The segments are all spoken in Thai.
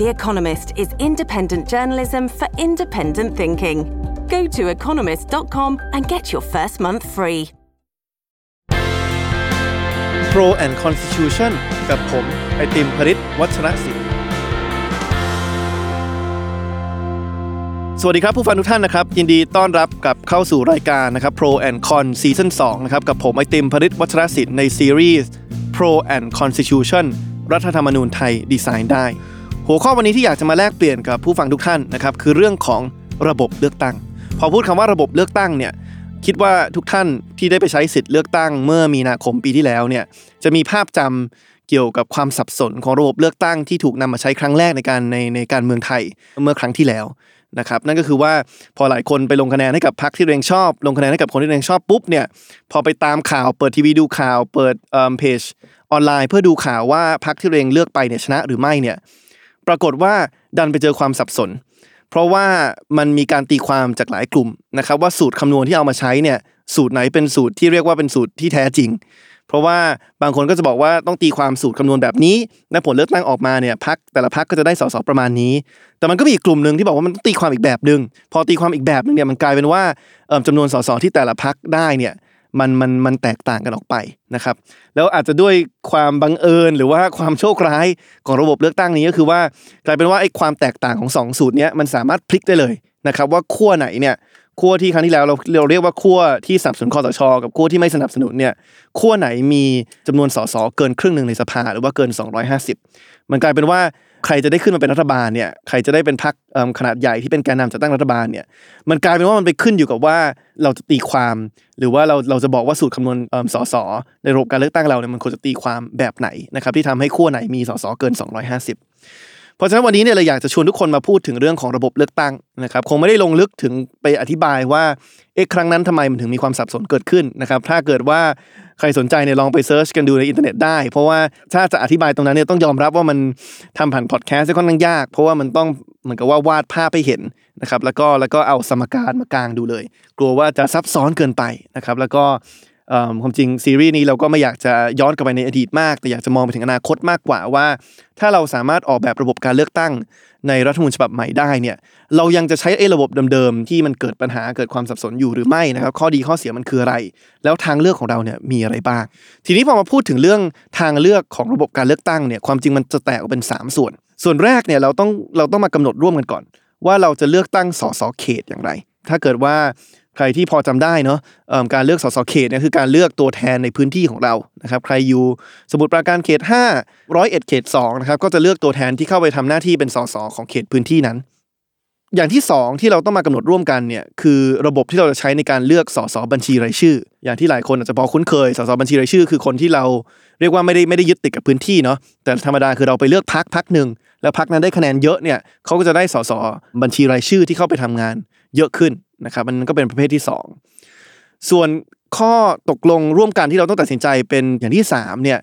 The Economist is independent journalism for independent thinking. Go to economist.com and get your first month free. Pro and Constitution กับผม ไอติมพริตวัชรศิลป์สวัสดีครับผู้ฟังทุกท่านนะครับ ยินดีต้อนรับกับเข้าสู่รายการนะครับ Pro and Con Season 2นะครับกับผมไอติมพริตวัชรศิลป์ในซีรีส์ Pro and Constitution รัฐธรรมนูญไทยดีไซน์ได้ หัวข้อวันนี้ที่อยากจะมาแลกเปลี่ยนกับผู้ฟังทุกท่านนะครับคือเรื่องของระบบเลือกตั้ง พอพูดคำว่าระบบเลือกตั้งเนี่ยคิดว่าทุกท่านที่ได้ไปใช้สิทธิ์เลือกตั้ง เมื่อมีนาคมปีที่แล้วเนี่ยจะมีภาพจำเกี่ยวกับความสับสนของระบบเลือกตั้งที่ถูกนำมาใช้ครั้งแรกในการในในการเมืองไทยเมื่อครั้งที่แล้วนะครับนั่นก็คือว่าพอหลายคนไปลงคะแนนให้กับพรรคที่ตัวเองชอบ ลงคะแนนให้กับคนที่ตัวเองชอบปุ๊บเนี่ยพอไปตามข่าวเปิดทีวีดูข่าว เปิดเพจออนไลน์ เพื่อดูข่าวว่าพรรคที่ตัวเองเลือกไปเนี่ยชนะหรือไม่เนี่ย ปรากฏว่าดันไปเจอความสับสน เพราะว่ามันมีการตีความจากหลายกลุ่มนะครับ ว่าสูตรคำนวณที่เอามาใช้เนี่ยสูตรไหนเป็นสูตรที่เรียกว่าเป็นสูตรที่แท้จริง เพราะว่าบางคนก็จะบอกว่าต้องตีความสูตรคำนวณแบบนี้และผลเลือกตั้งออกมาเนี่ยพักแต่ละพักก็จะได้สสประมาณนี้ แต่มันก็มีอีกกลุ่มหนึ่งที่บอกว่ามันต้องตีความอีกแบบหนึ่งพอตีความอีกแบบหนึ่งเนี่ยมันกลายเป็นว่าจำนวนสสที่แต่ละพักได้เนี่ย มันมันมันแตกต่างกันออกไปนะครับ แล้วอาจจะด้วยความบังเอิญหรือว่าความโชคร้ายของระบบเลือกตั้งนี้ก็คือว่ากลายเป็นว่าไอ้ความแตกต่างของ 2 สูตรนี้มันสามารถพลิกได้เลยนะครับ ว่าขั้วไหนเนี่ยขั้วที่ครั้งที่แล้วเราเราเรียกว่าขั้วที่สนับสนุนคอสช กับขั้วที่ไม่สนับสนุนเนี่ยขั้วไหนมีจำนวนสสเกินครึ่งหนึ่งในสภาหรือว่าเกิน 250 มันกลายเป็นว่า ใครจะได้ขึ้นมาเป็นรัฐบาลเนี่ยใครจะได้เป็นพรรคขนาดใหญ่ที่เป็นแกนนำจัดตั้งรัฐบาลเนี่ยมันกลายเป็นว่ามันไปขึ้นอยู่กับว่าเราจะตีความ หรือว่าเราเราจะบอกว่าสูตรคำนวณสสในระบบการเลือกตั้งเราเนี่ยมันควรจะตีความแบบไหนนะครับที่ทำให้ขั้วไหนมีสสเกิน 250เพราะฉะนั้นวันนี้เนี่ยเราอยากจะชวนทุกคนมาพูดถึงเรื่องของระบบเลือกตั้งนะครับคงไม่ได้ลงลึกถึงไปอธิบายว่าเอ๊ะครั้งนั้นทำไมมันถึงมีความสับสนเกิดขึ้นนะครับถ้าเกิดว่า ใครสนใจเนี่ยลองไป search กันดูในอินเทอร์เน็ตได้ เพราะว่าถ้าจะอธิบายตรงนั้นเนี่ยต้องยอมรับว่ามันทำผ่านพอดแคสต์ค่อนข้างยาก เพราะว่ามันต้องเหมือนกับว่าวาดภาพให้เห็นนะครับแล้วก็แล้วก็เอาสมการมากางดูเลย กลัวว่าจะซับซ้อนเกินไปนะครับแล้วก็ ความจริงซีรีส์นี้เราก็ไม่อยากจะย้อนกลับไปในอดีตมาก แต่อยากจะมองไปถึงอนาคตมากกว่าว่า ถ้าเราสามารถออกแบบระบบการเลือกตั้ง ในรัฐมนูญฉบับใหม่ได้เนี่ยเรายังจะใช้ไอ้ระบบเดิมๆที่มันเกิดปัญหาเกิดความสับสนอยู่หรือไม่นะครับข้อดีข้อเสียมันคืออะไร แล้วทางเลือกของเราเนี่ยมีอะไรบ้าง ทีนี้พอมาพูดถึงเรื่องทางเลือกของระบบการเลือกตั้งเนี่ยความจริงมันจะแตกออกเป็น 3 ส่วน ส่วนแรกเนี่ยเราต้องเราต้องมากำหนดร่วมกันก่อน ว่าเราจะเลือกตั้งสสเขตอย่างไร ถ้าเกิดว่า ครที่พอจำได้เนาะการเลือกสสเขตเนี่ยคือการเลือกตัวแทนในพื้นที่ของเรานะครับใครอยู่สมุทรปราการเขต5ร้อยเอ็ดเขต2นะครับก็จะเลือกตัวแทนที่เข้าไปทำหน้าที่เป็นสสของเขตพื้นที่นั้น อย่างที่ 2 ที่เราต้องมากำหนดร่วมกันเนี่ยคือระบบที่เราจะใช้ในการเลือกสสบัญชีรายชื่อ อย่างที่หลายคนอาจจะพอคุ้นเคยสสบัญชีรายชื่อ คือคนที่เราเรียกว่าไม่ได้ไม่ได้ยึดติดกับพื้นที่เนาะแต่ธรรมดาคือเราไปเลือกพักพักหนึ่งแล้วพักนั้นได้คะแนนเยอะเนี่ยเขาก็จะได้สสบัญชีรายชื่อที่เข้าไปทำงานเยอะขึ้น นะครับมันก็เป็นประเภทที่ 2 ส่วนข้อตกลงร่วมกันที่เราต้องตัดสินใจเป็นอย่างที่3เนี่ย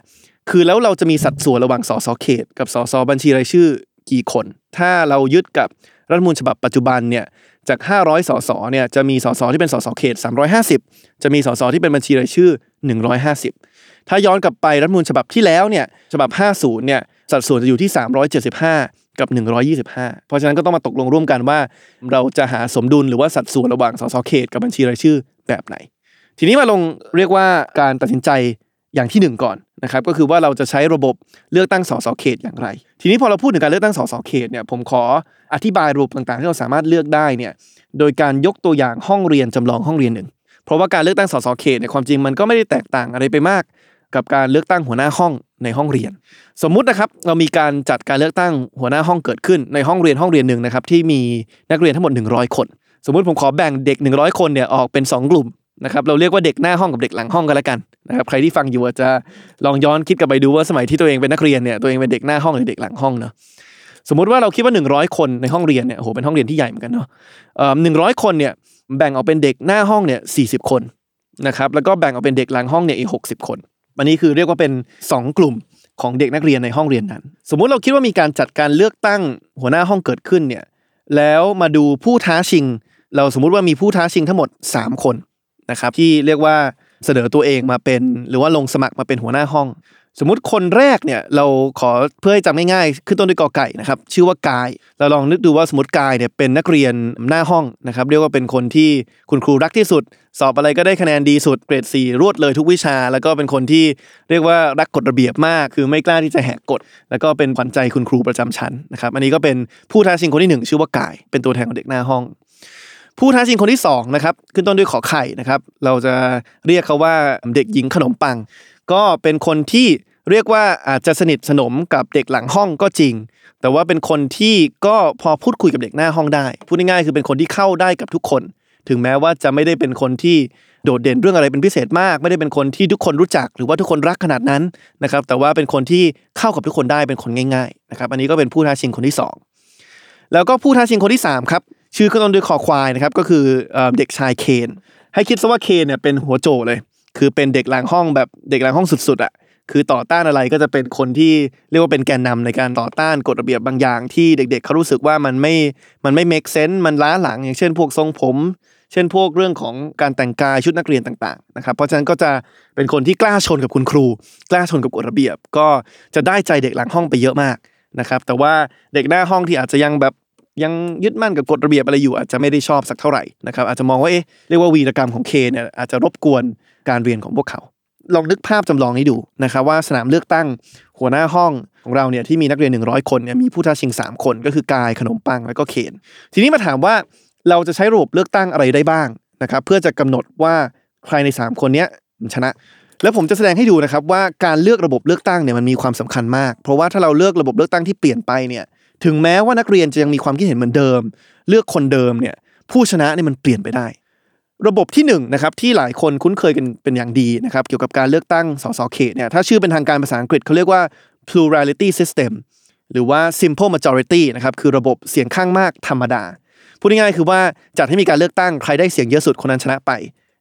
คือแล้วเราจะมีสัดส่วนระหว่างสสเขต กับสสบัญชีรายชื่อกี่คน ถ้าเรายึดกับรัฐมนูลฉบับปัจจุบันเนี่ยจาก 500สสเนี่ยจะมีสสที่เป็นสสเขต 350 จะมีสสที่เป็นบัญชีรายชื่อ 150 ถ้าย้อนกลับไปรัฐมนูลฉบับที่แล้วเนี่ยฉบับ 50เนี่ยสัดส่วนจะอยู่ที่ 375 กับ 125 เพราะฉะนั้นก็ต้องมาตกลงร่วมกันว่า เราจะหาสมดุลหรือว่าสัดส่วนระหว่างสสเขตกับบัญชีรายชื่อแบบไหน ทีนี้มาลงเรียกว่าการตัดสินใจอย่างที่หนึ่งก่อนนะครับก็คือว่าเราจะใช้ระบบเลือกตั้งสสเขตอย่างไร ทีนี้พอเราพูดถึงการเลือกตั้งสสเขตเนี่ยผมขออธิบายระบบต่างๆ ที่เราสามารถเลือกได้เนี่ยโดยการยกตัวอย่างห้องเรียนจำลองห้องเรียนหนึ่งเพราะว่าการเลือกตั้งสสเขตเนี่ยความจริงมันก็ไม่ได้แตกต่างอะไรไปมาก กับการเลือกตั้งหัวหน้าห้องในห้องเรียน สมมุตินะครับเรามีการจัดการเลือกตั้งหัวหน้าห้องเกิดขึ้นในห้องเรียนห้องเรียนหนึ่งนะครับที่มีนักเรียนทั้งหมด 100 คน สมมุติผมขอแบ่งเด็ก 100 คนเนี่ยออกเป็น 2 กลุ่มนะครับเราเรียกว่าเด็กหน้าห้องกับเด็กหลังห้องกันแล้วกันนะครับใครที่ฟังอยู่อาจจะลองย้อนคิดกลับไปดูว่าสมัยที่ตัวเองเป็นนักเรียนเนี่ยตัวเองเป็นเด็กหน้าห้องหรือเด็กหลังห้องเนาะสมมุติว่าเราคิดว่า 100 คนในห้องเรียนเนี่ยโหเป็นห้องเรียนที่ใหญ่เหมือนกันเนาะหนึ่งร้อยคนเนี่ยแบ่งออกเป็นเด็กหน้าห้องเนี่ยสี่สิบคนนะครับแล้วก็แบ่งออกเป็นเด็กหลังห้องเนี่ยอีกหกสิบคน อันนี้คือเรียกว่าเป็น 2 กลุ่มของเด็กนักเรียนในห้องเรียนนั้น สมมุติเราคิดว่ามีการจัดการเลือกตั้งหัวหน้าห้องเกิดขึ้นเนี่ยแล้วมาดูผู้ท้าชิง เราสมมุติว่ามีผู้ท้าชิงทั้งหมด 3 คนนะครับที่เรียกว่าเสนอตัวเองมาเป็น หรือว่าลงสมัครมาเป็นหัวหน้าห้อง สมมติคนแรกเนี่ยเราขอเพื่อให้จำง่ายๆขึ้นต้นด้วยกอไก่นะครับชื่อว่ากาย เราลองนึกดูว่าสมมติกายเนี่ยเป็นนักเรียนหน้าห้องนะครับเรียกว่าเป็นคนที่คุณครูรักที่สุด สอบอะไรก็ได้คะแนนดีสุดเกรดสี่รวดเลยทุกวิชา แล้วก็เป็นคนที่เรียกว่ารักกฎระเบียบมาก คือไม่กล้าที่จะแหกกฎ แล้วก็เป็นขวัญใจคุณครูประจำชั้นนะครับอันนี้ก็เป็นผู้ท้าชิงคนที่หนึ่งชื่อว่ากาย เป็นตัวแทนของเด็กหน้าห้องผู้ท้าชิงคนที่2นะครับขึ้นต้นด้วยขอไข่นะครับ เราจะเรียกเขาว่าเด็กหญิงขนมปัง ก็เป็นคนที่ เรียกว่าอาจจะสนิทสนมกับเด็กหลังห้องก็จริง แต่ว่าเป็นคนที่ก็พอพูดคุยกับเด็กหน้าห้องได้ พูดง่ายๆคือเป็นคนที่เข้าได้กับทุกคน ถึงแม้ว่าจะไม่ได้เป็นคนที่โดดเด่นเรื่องอะไรเป็นพิเศษมาก ไม่ได้เป็นคนที่ทุกคนรู้จัก หรือว่าทุกคนรักขนาดนั้นนะครับ แต่ว่าเป็นคนที่เข้ากับทุกคนได้เป็นคนง่ายๆนะครับอันนี้ก็เป็นผู้ท้าชิงคนที่ 2 แล้วก็ผู้ท้าชิงคนที่3ครับชื่อขึ้นต้นด้วยคอควายนะครับก็คือเด็กชายเคนให้คิดซะว่าเคนเนี่ยเป็นหัวโจเลย คือเป็นเด็กหลังห้องแบบเด็กหลังห้องสุดๆอะ คือต่อต้านอะไรก็จะเป็นคนที่เรียกว่าเป็นแกนนำในการต่อต้านกฎระเบียบบางอย่างที่เด็ก ๆเขารู้สึกว่ามันไม่มันไม่ make sense มันล้าหลัง อย่างเช่น พวกทรงผม เช่นพวกเรื่องของการแต่งกายชุดนักเรียนต่างๆนะครับเพราะฉะนั้นก็จะเป็นคนที่กล้าชนกับคุณครู กล้าชนกับกฎระเบียบ ก็จะได้ใจเด็กหลังห้องไปเยอะมากนะครับแต่ว่าเด็กหน้าห้องที่อาจจะยังแบบยังยึดมั่นกับกฎระเบียบอะไรอยู่อาจจะไม่ได้ชอบสักเท่าไหร่นะครับอาจจะมองว่าเอ๊ะเรียกว่าวีรกรรมของเคเนี่ยอาจจะรบกวนการเรียนของพวกเขา ลองนึกภาพจำลองนี้ดูนะครับว่าสนามเลือกตั้งหัวหน้าห้องของเราเนี่ยที่มีนักเรียน 100 คนเนี่ยมีผู้ท้าชิง 3 คนก็คือกายขนมปังแล้วก็เขน ทีนี้มาถามว่าเราจะใช้ระบบเลือกตั้งอะไรได้บ้างนะครับเพื่อจะกำหนดว่าใครใน 3 คนนี้ชนะ แล้วผมจะแสดงให้ดูนะครับว่าการเลือกระบบเลือกตั้งเนี่ยมันมีความสำคัญมาก เพราะว่าถ้าเราเลือกระบบเลือกตั้งที่เปลี่ยนไปเนี่ยถึงแม้ว่านักเรียนจะยังมีความคิดเห็นเหมือนเดิม เลือกคนเดิมเนี่ยผู้ชนะเนี่ยมันเปลี่ยนไปได้ ระบบที่1นนะครับที่หลายคนคุ้นเคยกันเป็นอย่างดีนะครับเกี่ยวกับการเลือกตั้งสสเขตเนี่ยถ้าชื่อเป็นทางการภาษาอังกฤษเขาเรียกว่า plurality system หรือว่า simple majority นะครับคือระบบเสียงข้างมากธรรมดา พูดง่ายๆคือว่าจัดให้มีการเลือกตั้งใครได้เสียงเยอะสุดคนนั้นชนะไป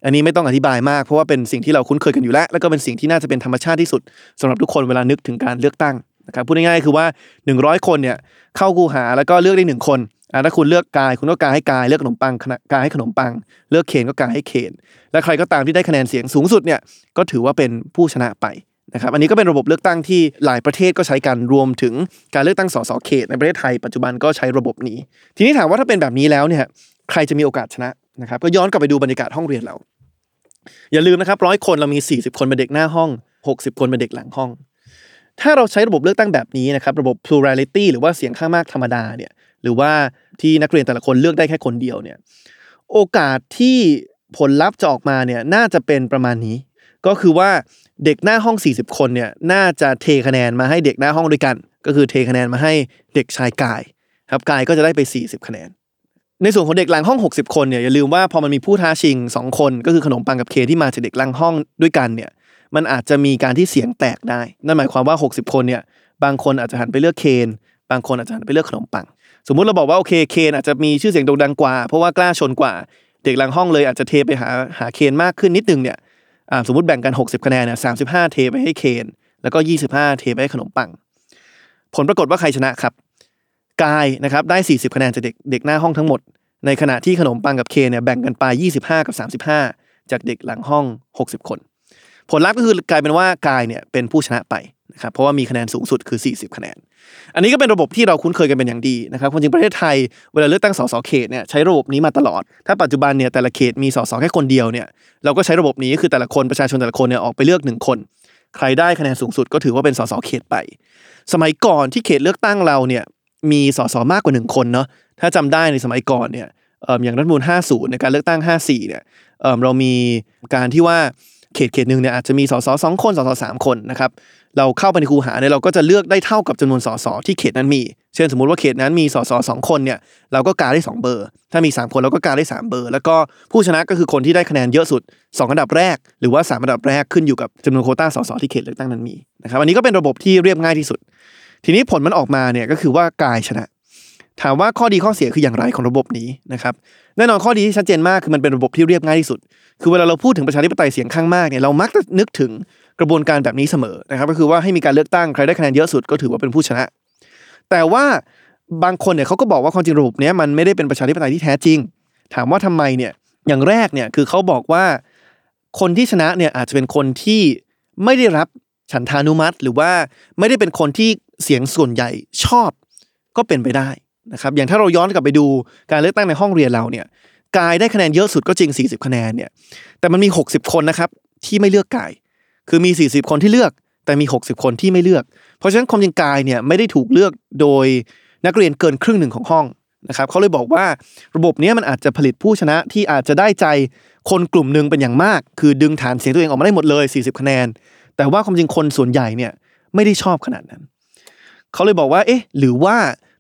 อันนี้ไม่ต้องอธิบายมากเพราะว่าเป็นสิ่งที่เราคุ้นเคยกันอยู่แล้ว แล้วก็เป็นสิ่งที่น่าจะเป็นธรรมชาติที่สุดสำหรับทุกคนเวลานึกถึงการเลือกตั้งนะครับพูดง่ายๆคือว่า 100 คนเนี่ยเข้ากูหาแล้วก็เลือกได้1คน อ่าถ้าคุณเลือกกาย คุณก็กายให้กายเลือกขนมปังกายให้ขนมปัง เลือกเคนก็กายให้เคนและใครก็ตามที่ได้คะแนนเสียงสูงสุดเนี่ยก็ถือว่าเป็นผู้ชนะไปนะครับอันนี้ก็เป็นระบบเลือกตั้งที่หลายประเทศก็ใช้กันรวมถึงการเลือกตั้งสสเขตในประเทศไทยปัจจุบันก็ใช้ระบบนี้ ทีนี้ถามว่าถ้าเป็นแบบนี้แล้วเนี่ยใครจะมีโอกาสชนะนะครับก็ย้อนกลับไปดูบรรยากาศห้องเรียนเรา อย่าลืมนะครับร้อยคนเรามี 40 คนเป็นเด็กหน้าห้อง 60 คนเป็นเด็กหลังห้อง ถ้าเราใช้ระบบเลือกตั้งแบบนี้นะครับระบบ plurality หรือว่าเสียงข้างมากธรรมดาเนี่ย หรือว่าที่นักเรียนแต่ละคนเลือกได้แค่คนเดียวเนี่ยโอกาสที่ผลลัพธ์จะออกมาเนี่ยน่าจะเป็นประมาณนี้ ก็คือว่าเด็กหน้าห้อง 40 คนเนี่ยน่าจะเทคะแนนมาให้เด็กหน้าห้องด้วยกัน ก็คือเทคะแนนมาให้เด็กชายกาย ครับกายก็จะได้ไป 40 คะแนน ในส่วนของเด็กหลังห้อง 60 คนเนี่ยอย่าลืมว่าพอมันมีผู้ท้าชิง 2 คนก็คือขนมปังกับเคที่มาจากเด็กหลังห้องด้วยกันเนี่ยมันอาจจะมีการที่เสียงแตกได้ นั่นหมายความว่า 60 คนเนี่ยบางคนอาจจะหันไปเลือกเคน บางคนอาจจะหันไปเลือกขนมปัง สมมุติเราบอกว่าโอเคเคนอาจจะมีชื่อเสียงโด่งดังกว่า เพราะว่ากล้าชนกว่า เด็กหลังห้องเลยอาจจะเทไปหาหาเคนมากขึ้นนิดนึงเนี่ยสมมติแบ่งกัน 60คะแนนเนี่ยสาเทไปให้เคนแล้วก็ 25 เทไปให้ขนมปัง ผลปรากฏว่าใครชนะครับ กายนะครับได้ 40 คะแนนจากเด็กเด็กหน้าห้องทั้งหมด ในขณะที่ขนมปังกับเคนเนี่ยแบ่งกันไป 25 กับ 35 จากเด็กหลังห้อง 60 คน ผลลัพธ์ก็คือกลายเป็นว่ากายเนี่ยเป็นผู้ชนะไป นะครับเพราะว่ามีคะแนนสูงสุดคือ 40 คะแนน อันนี้ก็เป็นระบบที่เราคุ้นเคยกันเป็นอย่างดีนะครับความจริงประเทศไทยเวลาเลือกตั้งสสเขตเนี่ยใช้ระบบนี้มาตลอด ถ้าปัจจุบันเนี่ยแต่ละเขตมีสสแค่คนเดียวเนี่ยเราก็ใช้ระบบนี้คือแต่ละคนประชาชนแต่ละคนเนี่ยออกไปเลือกหนึ่งคน ใครได้คะแนนสูงสุดก็ถือว่าเป็นสสเขตไป สมัยก่อนที่เขตเลือกตั้งเราเนี่ยมีสสมากกว่าหนึ่งคนเนาะถ้าจำได้ในสมัยก่อนเนี่ยอย่างรัฐมนูล50 ในการเลือกตั้ง 54เนี่ยเอิ่มเรามีการที่ว่าเขตเขตหนึ่งเนี่ยอาจจะมีสสสองคนสสสามคนนะครับ เราเข้าไปในคูหาเนี่ยเราก็จะเลือกได้เท่ากับจำนวนสสที่เขตนั้นมี เช่นสมมุติว่าเขตนั้นมีสสสองคนเนี่ยเราก็กาได้สองเบอร์ ถ้ามีสามคนเราก็กาได้สามเบอร์ แล้วก็ผู้ชนะก็คือคนที่ได้คะแนนเยอะสุดสองอันดับแรก หรือว่าสามอันดับแรกขึ้นอยู่กับจำนวนโคต้าสสที่เขตเลือกตั้งนั้นมีนะครับอันนี้ก็เป็นระบบที่เรียบง่ายที่สุด ทีนี้ผลมันออกมาเนี่ยก็คือว่ากายชนะ ถามว่าข้อดีข้อเสียคืออย่างไรของระบบนี้นะครับแน่นอนข้อดีที่ชัดเจนมากคือมันเป็นระบบที่เรียบง่ายที่สุด คือเวลาเราพูดถึงประชาธิปไตยเสียงข้างมากเนี่ยเรามักจะนึกถึง กระบวนการแบบนี้เสมอนะครับก็คือว่าให้มีการเลือกตั้งใครได้คะแนนเยอะสุดก็ถือว่าเป็นผู้ชนะ แต่ว่าบางคนเนี่ยเขาก็บอกว่าความจริงระบบเนี้ยมันไม่ได้เป็นประชาธิปไตยที่แท้จริง ถามว่าทำไมเนี่ยอย่างแรกเนี่ยคือเขาบอกว่าคนที่ชนะเนี่ยอาจจะเป็นคนที่ไม่ได้รับฉันทานุมัติ หรือว่าไม่ได้เป็นคนที่เสียงส่วนใหญ่ชอบก็เป็นไปได้นะครับอย่างถ้าเราย้อนกลับไปดูการเลือกตั้งในห้องเรียนเราเนี่ยกายได้คะแนนเยอะสุดก็จริง 40 คะแนนเนี่ยแต่มันมี 60 คนนะครับที่ไม่เลือกกาย คือมี 40 คนที่เลือก แต่มี 60 คนที่ไม่เลือก เพราะฉะนั้นความจริงกายเนี่ยไม่ได้ถูกเลือกโดยนักเรียนเกินครึ่งหนึ่งของห้องนะครับเขาเลยบอกว่าระบบเนี้ยมันอาจจะผลิตผู้ชนะที่อาจจะได้ใจคนกลุ่มหนึ่งเป็นอย่างมาก คือดึงฐานเสียงตัวเองออกมาได้หมดเลย 40 คะแนน แต่ว่าความจริงคนส่วนใหญ่เนี่ยไม่ได้ชอบขนาดนั้นเขาเลยบอกว่าเอ๊ะหรือว่า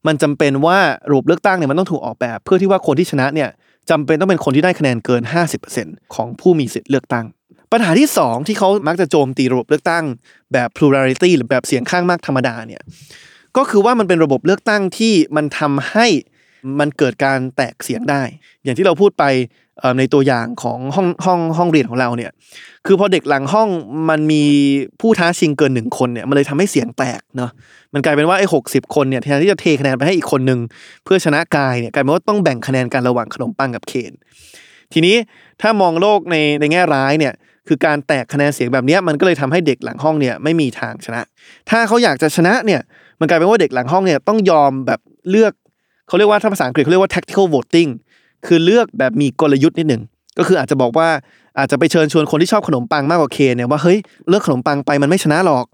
มันจำเป็นว่าระบบเลือกตั้งเนี่ยมันต้องถูกออกแบบ เพื่อที่ว่าคนที่ชนะเนี่ยจำเป็นต้องเป็นคนที่ได้คะแนนเกิน 50%ของผู้มีสิทธิ์เลือกตั้ง ปัญหาที่ 2 ที่เขามักจะโจมตีระบบเลือกตั้งแบบ plurality หรือแบบเสียงข้างมากธรรมดาเนี่ยก็คือว่ามันเป็นระบบเลือกตั้งที่มันทำให้มันเกิดการแตกเสียงได้ อย่างที่เราพูดไปในตัวอย่างของห้องห้องห้องเรียนของเราเนี่ย คือพอเด็กหลังห้องมันมีผู้ท้าชิงเกินหนึ่งคนเนี่ย มันเลยทำให้เสียงแตกเนาะ มันกลายเป็นว่าไอ้หกสิบคนเนี่ยแทนที่จะเทคะแนนไปให้อีกคนหนึ่งเพื่อชนะกายเนี่ยกลายเป็นว่าต้องแบ่งคะแนนกันระหว่างขนมปังกับเคน ทีนี้ถ้ามองโลกในในแง่ร้ายเนี่ย คือการแตกคะแนนเสียงแบบนี้มันก็เลยทำให้เด็กหลังห้องเนี่ยไม่มีทางชนะ ถ้าเขาอยากจะชนะเนี่ยมันกลายเป็นว่าเด็กหลังห้องเนี่ยต้องยอมแบบเลือกเขาเรียกว่าถ้าภาษาอังกฤษเขาเรียกว่า tactical voting คือเลือกแบบมีกลยุทธ์นิดหนึ่งก็คืออาจจะบอกว่าอาจจะไปเชิญชวนคนที่ชอบขนมปังมากกว่าเคนเนี่ยว่าเฮ้ยเลือกขนมปังไปมันไม่ชนะหรอก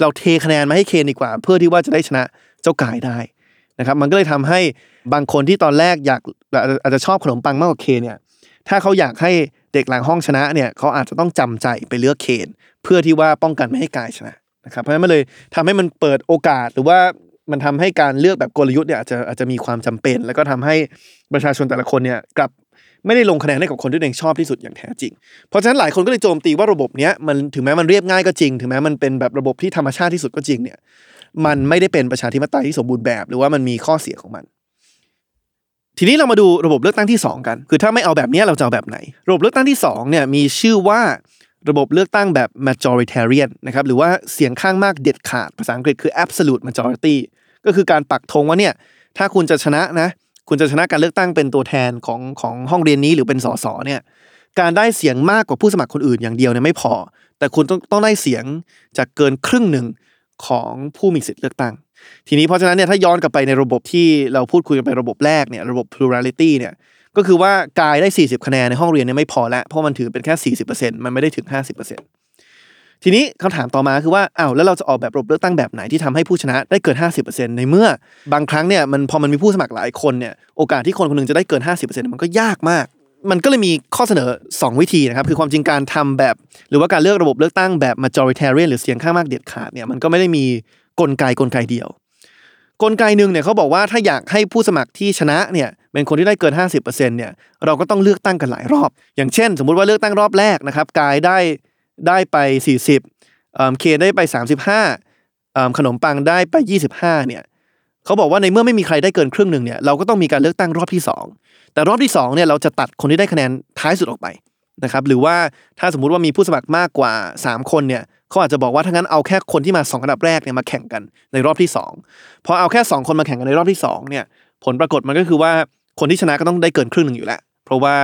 เราเทคะแนนมาให้เคนดีกว่า เพื่อที่ว่าจะได้ชนะเจ้ากายได้นะครับมันก็เลยทำให้บางคนที่ตอนแรกอยากอาจจะชอบขนมปังมากกว่าเคนเนี่ยถ้าเขาอยากให้ เด็กหลังห้องชนะเนี่ยเขาอาจจะต้องจำใจไปเลือกเคนเพื่อที่ว่าป้องกันไม่ให้กายชนะนะครับเพราะฉะนั้นมันเลยทำให้มันเปิดโอกาสหรือว่ามันทำให้การเลือกแบบกลยุทธ์เนี่ยอาจจะอาจจะมีความจำเป็น แล้วก็ทำให้ประชาชนแต่ละคนเนี่ยกลับไม่ได้ลงคะแนนให้กับคนที่ตัวเองชอบที่สุดอย่างแท้จริง เพราะฉะนั้นหลายคนก็เลยโจมตีว่าระบบเนี้ยมันถึงแม้มันเรียบง่ายก็จริง ถึงแม้มันเป็นแบบระบบที่ธรรมชาติที่สุดก็จริงเนี่ยมันไม่ได้เป็นประชาธิปไตยที่สมบูรณ์แบบ หรือว่ามันมีข้อเสียของมัน ทีนี้เรามาดูระบบเลือกตั้งที่ 2 กัน คือถ้าไม่เอาแบบนี้เราจะเอาแบบไหน ระบบเลือกตั้งที่2เนี่ยมีชื่อว่าระบบเลือกตั้งแบบ majoritarian นะครับหรือว่าเสียงข้างมากเด็ดขาดภาษาอังกฤษคือ absolute majority ก็คือการปักธงว่าเนี่ยถ้าคุณจะชนะนะคุณจะชนะการเลือกตั้งเป็นตัวแทนของของห้องเรียนนี้หรือเป็นสสเนี่ยการได้เสียงมากกว่าผู้สมัครคนอื่นอย่างเดียวเนี่ยไม่พอ แต่คุณต้องต้องได้เสียงจากเกินครึ่งหนึ่งของผู้มีสิทธิ์เลือกตั้ง ทีนี้เพราะฉะนั้นเนี่ยถ้าย้อนกลับไปในระบบที่เราพูดคุยกันไประบบแรกเนี่ยระบบ plurality เนี่ยก็คือว่ากายได้ 40 คะแนนในห้องเรียนเนี่ยไม่พอล้วเพราะมันถือเป็นแค่40%มันไม่ได้ถึง 50%ทีนี้คำถามต่อมาคือว่าอ้าวแล้วเราจะออกแบบระบบเลือกตั้งแบบไหนที่ทำให้ผู้ชนะได้เกิน 50%ในเมื่อบางครั้งเนี่ยมันพอมันมีผู้สมัครหลายคนเนี่ยโอกาสที่คนคนหนึงจะได้เกิน 50%มันก็ยากมากมันก็เลยมีข้อเสนอ 2 วิธีนะครับ คือความจริงการทำแบบ หรือว่าการเลือกระบบเลือกตั้งแบบ majoritarian หรือเสียงข้างมากเด็ดขาดเนี่ยมันก็ไม่ได้มี กลไกกลไกเดียว กลไกหนึ่งเนี่ยเขาบอกว่าถ้าอยากให้ผู้สมัครที่ชนะเนี่ยเป็นคนที่ได้เกิน 50%เนี่ยเราก็ต้องเลือกตั้งกันหลายรอบ อย่างเช่น สมมุติว่าเลือกตั้งรอบแรกนะครับกายได้ได้ไป 40เอ่อเคได้ไป 35เอ่อขนมปังได้ไป 25เนี่ยเขาบอกว่าในเมื่อไม่มีใครได้เกินครึ่งหนึ่งเนี่ยเราก็ต้องมีการเลือกตั้งรอบที่ 2 แต่รอบที่2เนี่ยเราจะตัดคนที่ได้คะแนนท้ายสุดออกไปนะครับหรือว่าถ้าสมมุติว่ามีผู้สมัครมากกว่า 3 คนเนี่ย เขาอาจจะบอกว่าถ้างั้นเอาแค่คนที่มา2อันดับแรกเนี่ยมาแข่งกันในรอบที่2พอเอาแค่ 2 คนมาแข่งกันในรอบที่2เนี่ยผลปรากฏมันก็คือว่าคนที่ชนะก็ต้องได้เกินครึ่งหนึ่งอยู่แล้ว เพราะว่า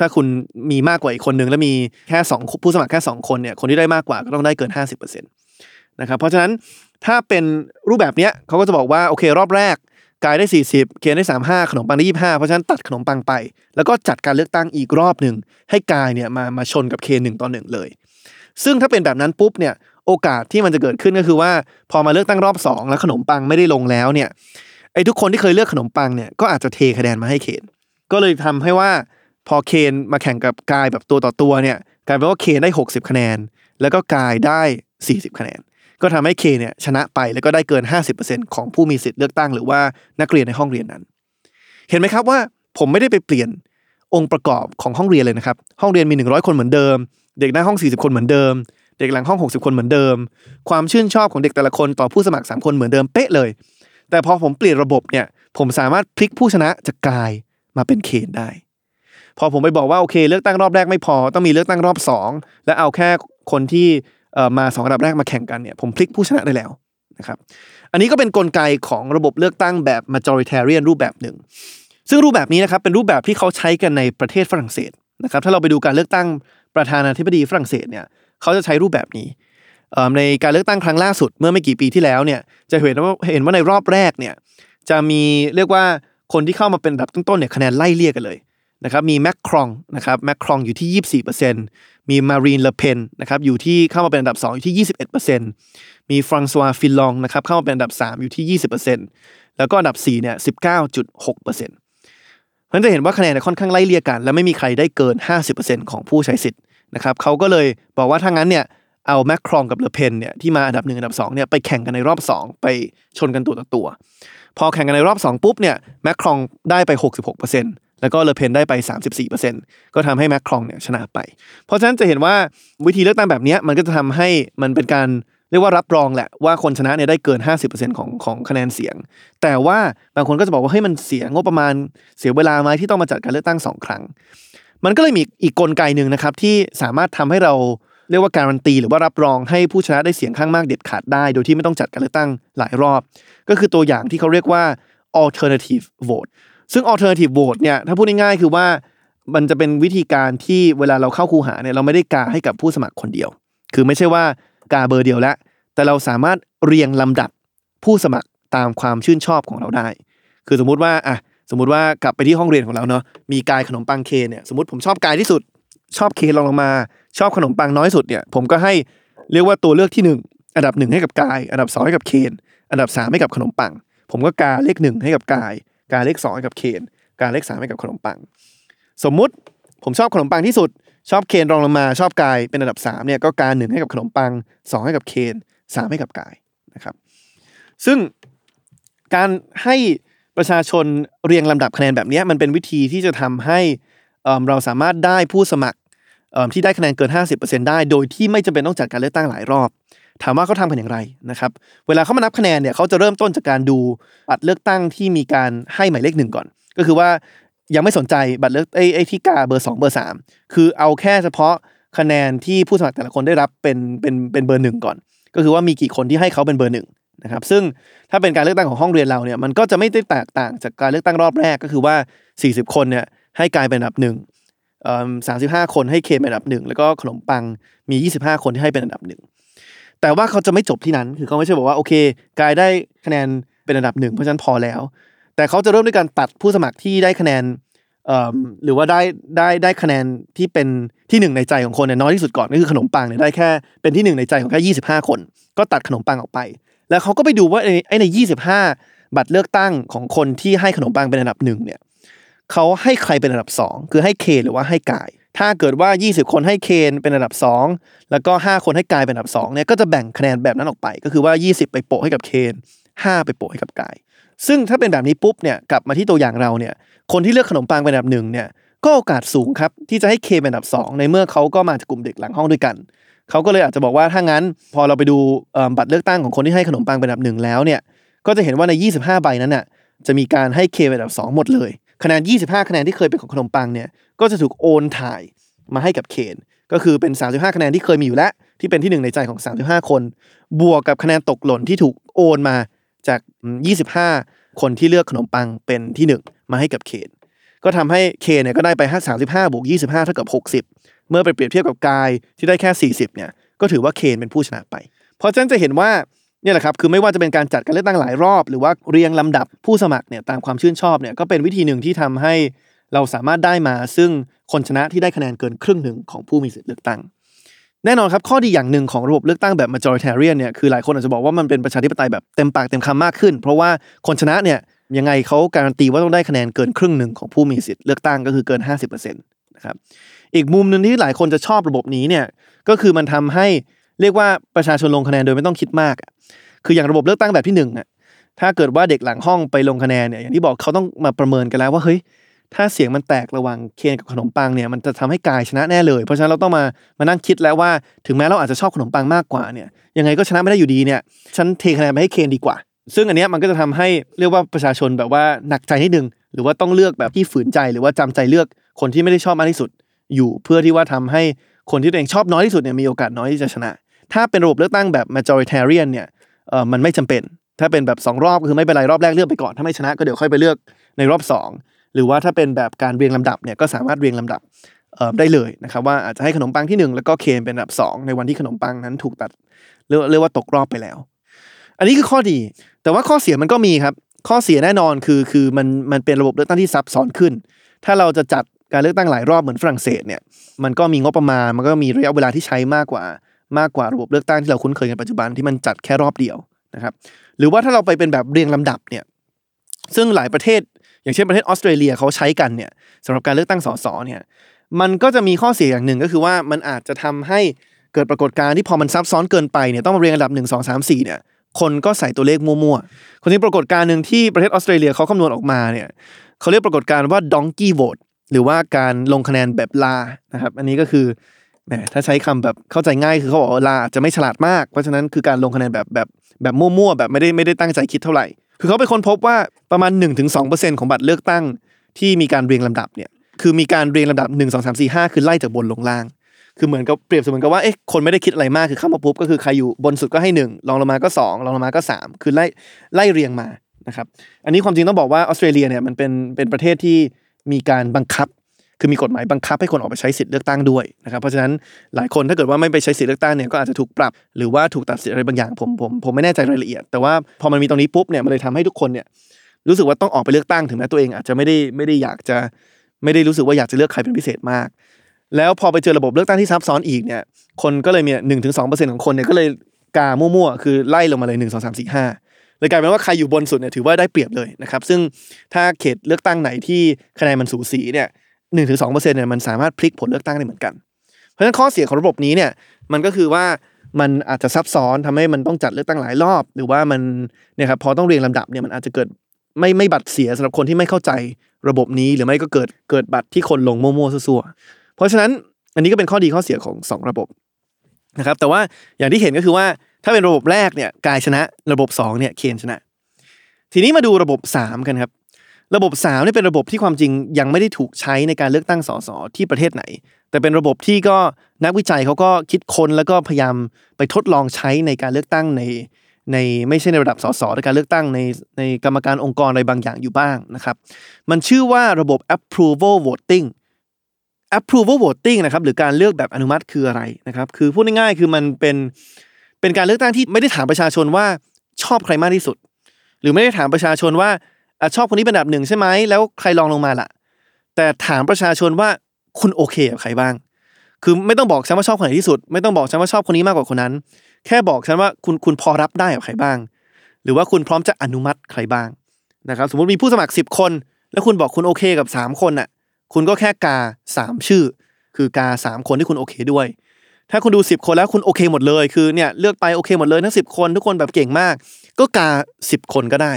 ถ้าคุณมีมากกว่าอีกคนนึงแล้วมีแค่2ผู้สมัครแค่ 2 คนเนี่ยคนที่ได้มากกว่าก็ต้องได้เกิน 50%นะครับเพราะฉะนั้นถ้าเป็นรูปแบบเนี้ยเขาก็จะบอกว่าโอเค รอบแรกกายได้ 40 เคนได้ 35 ขนมปังได้ 25 เพราะฉะนั้นตัดขนมปังไป แล้วก็จัดการเลือกตั้งอีกรอบหนึ่งให้กายเนี่ยมามาชนกับเคนหนึ่งต่อหนึ่งเลย ซึ่งถ้าเป็นแบบนั้นปุ๊บเนี่ยโอกาสที่มันจะเกิดขึ้นก็คือว่า พอมาเลือกตั้งรอบสองแล้วขนมปังไม่ได้ลงแล้วเนี่ยไอ้ทุกคนที่เคยเลือกขนมปังเนี่ยก็อาจจะเทคะแนนมาให้เคนก็เลยทำให้ว่าพอเคนมาแข่งกับกายแบบตัวต่อตัวเนี่ยกลายเป็นว่าเคนได้ 60 คะแนน แล้วก็กายได้ 40 คะแนน ก็ทำให้เคนเนี่ยชนะไปแล้วก็ได้เกิน 50%ของผู้มีสิทธิ์เลือกตั้งหรือว่านักเรียนในห้องเรียนนั้น เห็นไหมครับว่าผมไม่ได้ไปเปลี่ยน องค์ประกอบของห้องเรียนเลยนะครับ ห้องเรียนมี 100 คนเหมือนเดิม เด็กหน้าห้อง 40 คนเหมือนเดิม เด็กหลังห้อง 60 คนเหมือนเดิม ความชื่นชอบของเด็กแต่ละคนต่อผู้สมัคร 3 คนเหมือนเดิมเป๊ะเลย แต่พอผมเปลี่ยนระบบเนี่ย ผมสามารถพลิกผู้ชนะจากกายมาเป็นเคนได้ พอผมไปบอกว่าโอเค เลือกตั้งรอบแรกไม่พอต้องมีเลือกตั้งรอบ 2 และเอาแค่คนที่มาสองระดับแรกมาแข่งกันเนี่ยผมพลิกผู้ชนะได้แล้วนะครับอันนี้ก็เป็นนกลไกของระบบเลือกตั้งแบบ majoritarian รูปแบบหนึ่ง ซึ่งรูปแบบนี้นะครับเป็นรูปแบบที่เขาใช้กันในประเทศฝรั่งเศสนะครับถ้าเราไปดูการเลือกตั้งประธานาธิบดีฝรั่งเศสเนี่ยเขาจะใช้รูปแบบนี้ในการเลือกตั้งครั้งล่าสุดเมื่อไม่กี่ปีที่แล้วเนี่ยจะเห็นว่าเห็นว่าในรอบแรกเนี่ยจะมีเรียกว่าคนที่เข้ามาเป็นอันดับต้นๆเนี่ยคะแนนไล่เลี่ยกันเลยนะครับมีแมคครองนะครับแมคครองอยู่ที่ 24%มีมารีนเลเปนนะครับอยู่ที่เข้ามาเป็นอันดับ 2 อยู่ที่ 21%มีฟรานซัวฟิลลองนะครับเข้ามาเป็นอันดับ 3 อยู่ที่ 20%แล้วก็อันดับ4เนี่ย19.6% เพราะจะเห็นว่าคะแนนเนี่ยค่อนข้างไล่เลี่ยกัน และไม่มีใครได้เกิน 50%ของผู้ใช้สิทธิ์นะครับเขาก็เลยบอกว่าถ้างั้นเนี่ยเอาแมคครองกับเลเปนเนี่ยที่มาอันดับหนึ่งอันดับ2เนี่ยไปแข่งกันในรอบ 2 ไปชนกันตัวต่อตัว พอแข่งกันในรอบ 2 ปุ๊บเนี่ยแมคครองได้ไป 66%แล้วก็เลเปนได้ไป 34%ก็ทำให้แมคครองเนี่ยชนะไป เพราะฉะนั้นจะเห็นว่าวิธีเลือกตั้งแบบนี้มันก็จะทำให้มันเป็นการ เรียกว่ารับรองแหละว่าคนชนะเนี่ยได้เกิน 50%ของของคะแนนเสียง แต่ว่าบางคนก็จะบอกว่าเฮ้ยมันเสียงบประมาณเสียเวลาไหมที่ต้องมาจัดการเลือกตั้งสองครั้ง มันก็เลยมีอีกกลไกหนึ่งนะครับที่สามารถทำให้เราเรียกว่าการันตีหรือว่ารับรองให้ผู้ชนะได้เสียงข้างมากเด็ดขาดได้ โดยที่ไม่ต้องจัดการเลือกตั้งหลายรอบ ก็คือตัวอย่างที่เขาเรียกว่า alternative vote ซึ่ง alternative vote เนี่ยถ้าพูดง่ายๆคือว่ามันจะเป็นวิธีการที่เวลาเราเข้าคูหาเนี่ยเราไม่ได้กาให้กับผู้สมัครคนเดียว คือไม่ใช่ว่า กาเบอร์เดียวแล้ว แต่เราสามารถเรียงลำดับผู้สมัครตามความชื่นชอบของเราได้ คือสมมุติว่าอะสมมุติว่ากลับไปที่ห้องเรียนของเราเนาะมีกายขนมปังเคเนี่ยสมมติผมชอบกายที่สุด ชอบเคลองลงมา ชอบขนมปังน้อยสุดเนี่ย ผมก็ให้เรียกว่าตัวเลือกที่หนึ่งอันดับหนึ่งให้กับกาย อันดับสองให้กับเคนอันดับสามให้กับขนมปัง ผมก็กาเลขหนึ่งให้กับกาย กาเลขสองให้กับเคนกาเลขสามให้กับขนมปัง สมมุติผมชอบขนมปังที่สุด ชอบเคนรองลงมาชอบกายเป็นอันดับสามเนี่ยก็การหนึ่งให้กับขนมปังสองให้กับเคนสามให้กับกายนะครับ ซึ่งการให้ประชาชนเรียงลำดับคะแนนแบบนี้มันเป็นวิธีที่จะทำให้เราสามารถได้ผู้สมัครที่ได้คะแนนเกิน 50%ได้ โดยที่ไม่จำเป็นต้องจัดการเลือกตั้งหลายรอบ ถามว่าเขาทำกันอย่างไรนะครับ เวลาเขามานับคะแนนเนี่ยเขาจะเริ่มต้นจากการดูบัตรเลือกตั้งที่มีการให้หมายเลขหนึ่งก่อน ก็คือว่า ยังไม่สนใจบัตรเลือกไอ้ไอ้ที่กาเบอร์2เบอร์3คือเอาแค่เฉพาะคะแนนที่ผู้สมัครแต่ละคนได้รับเป็นเป็นเป็นเบอร์หนึ่งก่อน ก็คือว่ามีกี่คนที่ให้เขาเป็นเบอร์หนึ่งนะครับซึ่งถ้าเป็นการเลือกตั้งของห้องเรียนเราเนี่ยมันก็จะไม่ได้แตกต่างจากการเลือกตั้งรอบแรกก็คือว่า 40 คนเนี่ยให้กายเป็นอันดับหนึ่งสามสิบห้าคนให้เคเป็นอันดับหนึ่งแล้วก็ขนมปังมี 25 คนที่ให้เป็นอันดับหนึ่งแต่ว่าเขาจะไม่จบที่นั้นคือเขาไม่ใช่บอกว่าโอเคกายได้คะแนนเป็นอันดับหนึ่งเพราะฉะนั้นพอแล้ว แต่เขาจะเริ่มด้วยการตัดผู้สมัครที่ได้คะแนนเอ่อหรือว่าได้ได้ได้คะแนนที่เป็นที่หนึ่งในใจของคนเนี่ยน้อยที่สุดก่อนก็คือขนมปังเนี่ยได้แค่เป็นที่หนึ่งในใจของแค่25คน ก็ตัดขนมปังออกไป แล้วเขาก็ไปดูว่าไอ้ไอ้ใน25บัตรเลือกตั้งของคนที่ให้ขนมปังเป็นอันดับหนึ่งเนี่ยเขาให้ใครเป็นอันดับ2คือให้เคหรือว่าให้กาย ถ้าเกิดว่า 20 คนให้เคนเป็นอันดับ 2 แล้วก็ 5 คนให้กายเป็นอันดับ2เนี่ยก็จะแบ่งคะแนนแบบนั้นออกไป ก็คือว่า 20 ไปโปะให้กับเคน5ไปโปะให้กับกาย ซึ่งถ้าเป็นแบบนี้ปุ๊บเนี่ยกลับมาที่ตัวอย่างเราเนี่ยคนที่เลือกขนมปังเป็นอันดับหนึ่งเนี่ยก็โอกาสสูงครับที่จะให้เคเป็นอันดับ 2 ในเมื่อเขาก็มาจากกลุ่มเด็กหลังห้องด้วยกันเขาก็เลยอาจจะบอกว่าถ้างั้น พอเราไปดูบัตรเลือกตั้งของคนที่ให้ขนมปังเป็นอันดับหนึ่งแล้วเนี่ยก็จะเห็นว่าใน 25 ใบนั้นน่ะจะมีการให้เคเป็นอันดับ 2 หมดเลยคะแนน 25 คะแนนที่เคยเป็นของขนมปังเนี่ยก็จะถูกโอนถ่ายมาให้กับเคนก็คือเป็น 35 คะแนนที่เคยมีอยู่แล้วที่เป็นที่หนึ่งในใจของ 35 คน บวกกับคะแนนตกหล่นที่ถูกโอนมา จาก 25 คนที่เลือกขนมปังเป็นที่หนึ่งมาให้กับเคนก็ทำให้เคนเนี่ยก็ได้ไป35บวก25เท่ากับ60เมื่อไปเปรียบเทียบกับกายที่ได้แค่40เนี่ยก็ถือว่าเคนเป็นผู้ชนะไป เพราะฉะนั้นจะเห็นว่าเนี่ยแหละครับคือไม่ว่าจะเป็นการจัดการเลือกตั้งหลายรอบ หรือว่าเรียงลำดับผู้สมัครเนี่ยตามความชื่นชอบเนี่ยก็เป็นวิธีหนึ่งที่ทำให้เราสามารถได้มาซึ่งคนชนะที่ได้คะแนนเกินครึ่งหนึ่งของผู้มีสิทธิ์เลือกตั้ง แน่นอนครับข้อดีอย่างหนึ่งของระบบเลือกตั้งแบบ majoritarian เนี่ยคือหลายคนอาจจะบอกว่ามันเป็นประชาธิปไตยแบบเต็มปากเต็มคำมากขึ้น เพราะว่าคนชนะเนี่ยยังไงเขาการันตีว่าต้องได้คะแนนเกินครึ่งหนึ่งของผู้มีสิทธิ์เลือกตั้งก็คือเกิน 50%นะครับอีกมุมหนึ่งที่หลายคนจะชอบระบบนี้เนี่ยก็คือมันทำให้เรียกว่าประชาชนลงคะแนนโดยไม่ต้องคิดมาก คืออย่างระบบเลือกตั้งแบบที่หนึ่งอะถ้าเกิดว่าเด็กหลังห้องไปลงคะแนนเนี่ยอย่างที่บอกเขาต้องมาประเมินกันแล้วว่าเฮ้ย ถ้าเสียงมันแตกระหว่างเคนกับขนมปังเนี่ยมันจะทำให้กายชนะแน่เลย เพราะฉะนั้นเราต้องมามานั่งคิดแล้วว่าถึงแม้เราอาจจะชอบขนมปังมากกว่าเนี่ยยังไงก็ชนะไม่ได้อยู่ดีเนี่ยฉันเทคะแนนไปให้เคนดีกว่า ซึ่งอันเนี้ยมันก็จะทำให้เรียกว่าประชาชนแบบว่าหนักใจนิดนึงหรือว่าต้องเลือกแบบที่ฝืนใจหรือว่าจำใจเลือกคนที่ไม่ได้ชอบมากที่สุด อยู่เพื่อที่ว่าทำให้คนที่ตัวเองชอบน้อยที่สุดเนี่ยมีโอกาสน้อยที่จะชนะ ถ้าเป็นระบบเลือกตั้งแบบ majoritarian เนี่ยเออมันไม่จำเป็น ถ้าเป็นแบบ 2 รอบก็คือไม่เป็นไรรอบแรกเลือกไปก่อน ถ้าไม่ชนะก็เดี๋ยวค่อยไปเลือกในรอบ 2 หรือว่าถ้าเป็นแบบการเรียงลำดับเนี่ยก็สามารถเรียงลำดับได้เลยนะครับว่าอาจจะให้ขนมปังที่ 1 แล้วก็เคนเป็นอันดับ 2 ในวันที่ขนมปังนั้นถูกตัดเรียกว่าตกรอบไปแล้ว อันนี้คือข้อดี แต่ว่าข้อเสียมันก็มีครับ ข้อเสียแน่นอนคือคือมันมันเป็นระบบเลือกตั้งที่ซับซ้อนขึ้น ถ้าเราจะจัดการเลือกตั้งหลายรอบเหมือนฝรั่งเศสเนี่ยมันก็มีงบประมาณมันก็มีระยะเวลาที่ใช้มากกว่า มากกว่าระบบเลือกตั้งที่เราคุ้นเคยกันปัจจุบันที่มันจัดแค่รอบเดียวนะครับ หรือว่าถ้าเราไปเป็นแบบเรียงลำดับเนี่ยซึ่งหลายประเทศ อย่างเช่นประเทศออสเตรเลียเขาใช้กันเนี่ยสำหรับการเลือกตั้งสสเนี่ยมันก็จะมีข้อเสียอย่างหนึ่งก็คือว่ามันอาจจะทำให้เกิดปรากฏการณ์ที่พอมันซับซ้อนเกินไปเนี่ยต้องมาเรียงอันดับหนึ่งสองสามสี่เนี่ยคนก็ใส่ตัวเลขมั่วๆ คนที่ปรากฏการณ์หนึ่งที่ประเทศออสเตรเลียเขาคำนวณออกมาเนี่ยเขาเรียกปรากฏการณ์ว่า donkey vote หรือว่าการลงคะแนนแบบลานะครับ อันนี้ก็คือแหมถ้าใช้คำแบบเข้าใจง่ายคือเขาบอกลาจะไม่ฉลาดมาก เพราะฉะนั้นคือการลงคะแนนแบบแบบแบบมั่วๆแบบไม่ได้ไม่ได้ตั้งใจคิดเท่าไหร่ คือเขาไปค้นพบว่าประมาณ 1-2%ของบัตรเลือกตั้งที่มีการเรียงลำดับเนี่ยคือมีการเรียงลำดับ 1 2 3 4 5 คือไล่จากบนลงล่าง คือเหมือนกับเปรียบเสมือนกับว่าเอ๊ะคนไม่ได้คิดอะไรมากคือเข้ามาปุ๊บก็คือใครอยู่บนสุดก็ให้หนึ่งรองลงมาก็สองรองลงมาก็สามคือไล่ไล่เรียงมานะครับอันนี้ความจริงต้องบอกว่าออสเตรเลียเนี่ยมันเป็นเป็นประเทศที่มีการบังคับ คือมีกฎหมายบังคับให้คนออกไปใช้สิทธิ์เลือกตั้งด้วยนะครับเพราะฉะนั้นหลายคนถ้าเกิดว่าไม่ไปใช้สิทธิ์เลือกตั้งเนี่ยก็อาจจะถูกปรับ หรือว่าถูกตัดสิทธิ์อะไรบางอย่างผมผมผมไม่แน่ใจรายละเอียด แต่ว่าพอมันมีตรงนี้ปุ๊บเนี่ยมันเลยทำให้ทุกคนเนี่ยรู้สึกว่าต้องออกไปเลือกตั้งถึงแม้ตัวเองอาจจะไม่ได้ไม่ได้อยากจะไม่ได้รู้สึกว่าอยากจะเลือกใครเป็นพิเศษมาก แล้วพอไปเจอระบบเลือกตั้งที่ซับซ้อนอีกเนี่ยคนก็เลยมีหนึ่งถึงสองเปอร์เซ็นต์ของคนเนี่ยก็เลยกามั่วๆคือไล่ลงมาเลยหนึ่งสองสามสี่ห้าเลยกลายเป็นว่าใครอยู่บนสุดเนี่ยถือว่าได้เปรียบเลยนะครับซึ่งถ้าเขตเลือกตั้งไหนที่คะแนนมันสูสีเนี่ย หนึ่งถึงสองเปอร์เซ็นต์เนี่ยมันสามารถพลิกผลเลือกตั้งได้เหมือนกัน เพราะฉะนั้นข้อเสียของระบบนี้เนี่ยมันก็คือว่ามันอาจจะซับซ้อนทำให้มันต้องจัดเลือกตั้งหลายรอบ หรือว่ามันเนี่ยครับพอต้องเรียงลำดับเนี่ยมันอาจจะเกิดไม่ไม่บัตรเสียสำหรับคนที่ไม่เข้าใจระบบนี้หรือไม่ก็เกิดเกิดบัตรที่คนลงโม่ๆซั่วๆเพราะฉะนั้นอันนี้ก็เป็นข้อดีข้อเสียของสองระบบนะครับแต่ว่าอย่างที่เห็นก็คือว่าถ้าเป็นระบบแรกเนี่ยกายชนะระบบสองเนี่ยเคนชนะ ทีนี้มาดูระบบสามกันครับ ระบบ3นี่เป็นระบบที่ความจริงยังไม่ได้ถูกใช้ในการเลือกตั้งสสที่ประเทศไหน แต่เป็นระบบที่ก็นักวิจัยเขาก็คิดค้นแล้วก็พยายามไปทดลองใช้ในการเลือกตั้งในในไม่ใช่ในระดับสสในการเลือกตั้งในในกรรมการองค์กรอะไรบางอย่างอยู่บ้างนะครับ มันชื่อว่าระบบ approval voting approval voting นะครับหรือการเลือกแบบอนุมัติคืออะไรนะครับ คือพูดง่ายๆคือมันเป็นเป็นการเลือกตั้งที่ไม่ได้ถามประชาชนว่าชอบใครมากที่สุด หรือไม่ได้ถามประชาชนว่า อะชอบคนนี้เป็นอันดับหนึ่งใช่ไหมแล้วใครรองลงมาล่ะ แต่ถามประชาชนว่าคุณโอเคกับใครบ้าง คือไม่ต้องบอกฉันว่าชอบคนไหนที่สุด ไม่ต้องบอกฉันว่าชอบคนนี้มากกว่าคนนั้น แค่บอกฉันว่าคุณคุณพอรับได้กับใครบ้าง หรือว่าคุณพร้อมจะอนุมัติใครบ้างนะครับ สมมติมีผู้สมัครสิบคน แล้วคุณบอกคุณโอเคกับสามคนน่ะ คุณก็แค่กาสามชื่อ คือกาสามคนที่คุณโอเคด้วย ถ้าคุณดูสิบคนแล้วคุณโอเคหมดเลย คือเนี่ยเลือกไปโอเคหมดเลยทั้งสิบคนทุกคนแบบเก่งมาก ก็กาสิบคนก็ได้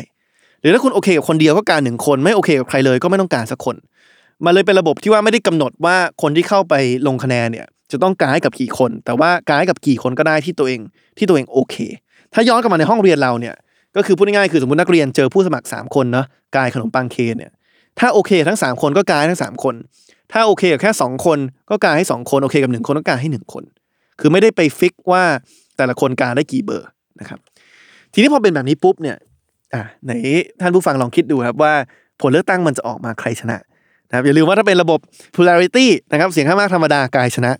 หรือถ้าคุณโอเคกับคนเดียวก็การหนึ่งคนไม่โอเคกับใครเลยก็ไม่ต้องการสักคนมันเลยเป็นระบบที่ว่าไม่ได้กำหนดว่าคนที่เข้าไปลงคะแนนเนี่ย จะต้องการให้กับกี่คน แต่ว่าการให้กับกี่คนก็ได้ที่ตัวเองที่ตัวเองโอเค ถ้าย้อนกลับมาในห้องเรียนเราเนี่ย ก็คือพูดง่ายๆคือสมมตินักเรียนเจอผู้สมัคร 3 คนเนาะกายขนมปังเคนเนี่ยถ้าโอเค ทั้ง 3 คนก็กายทั้ง 3 คน ถ้าโอเคกับแค่ 2 คนก็กายให้ 2 คนโอเคกับ 1 คนก็กายให้ 1 คน คือไม่ได้ไปฟิกว่าแต่ละคนกาได้กี่เบอร์นะครับทีนี้พอเป็นแบบนี้ปุ๊บเนี่ย อะไหนท่านผู้ฟังลองคิดดูครับว่าผลเลือกตั้งมันจะออกมาใครชนะนะครับอย่าลืมว่าถ้าเป็นระบบ plurality นะครับเสียงข้างมากธรรมดากายชนะ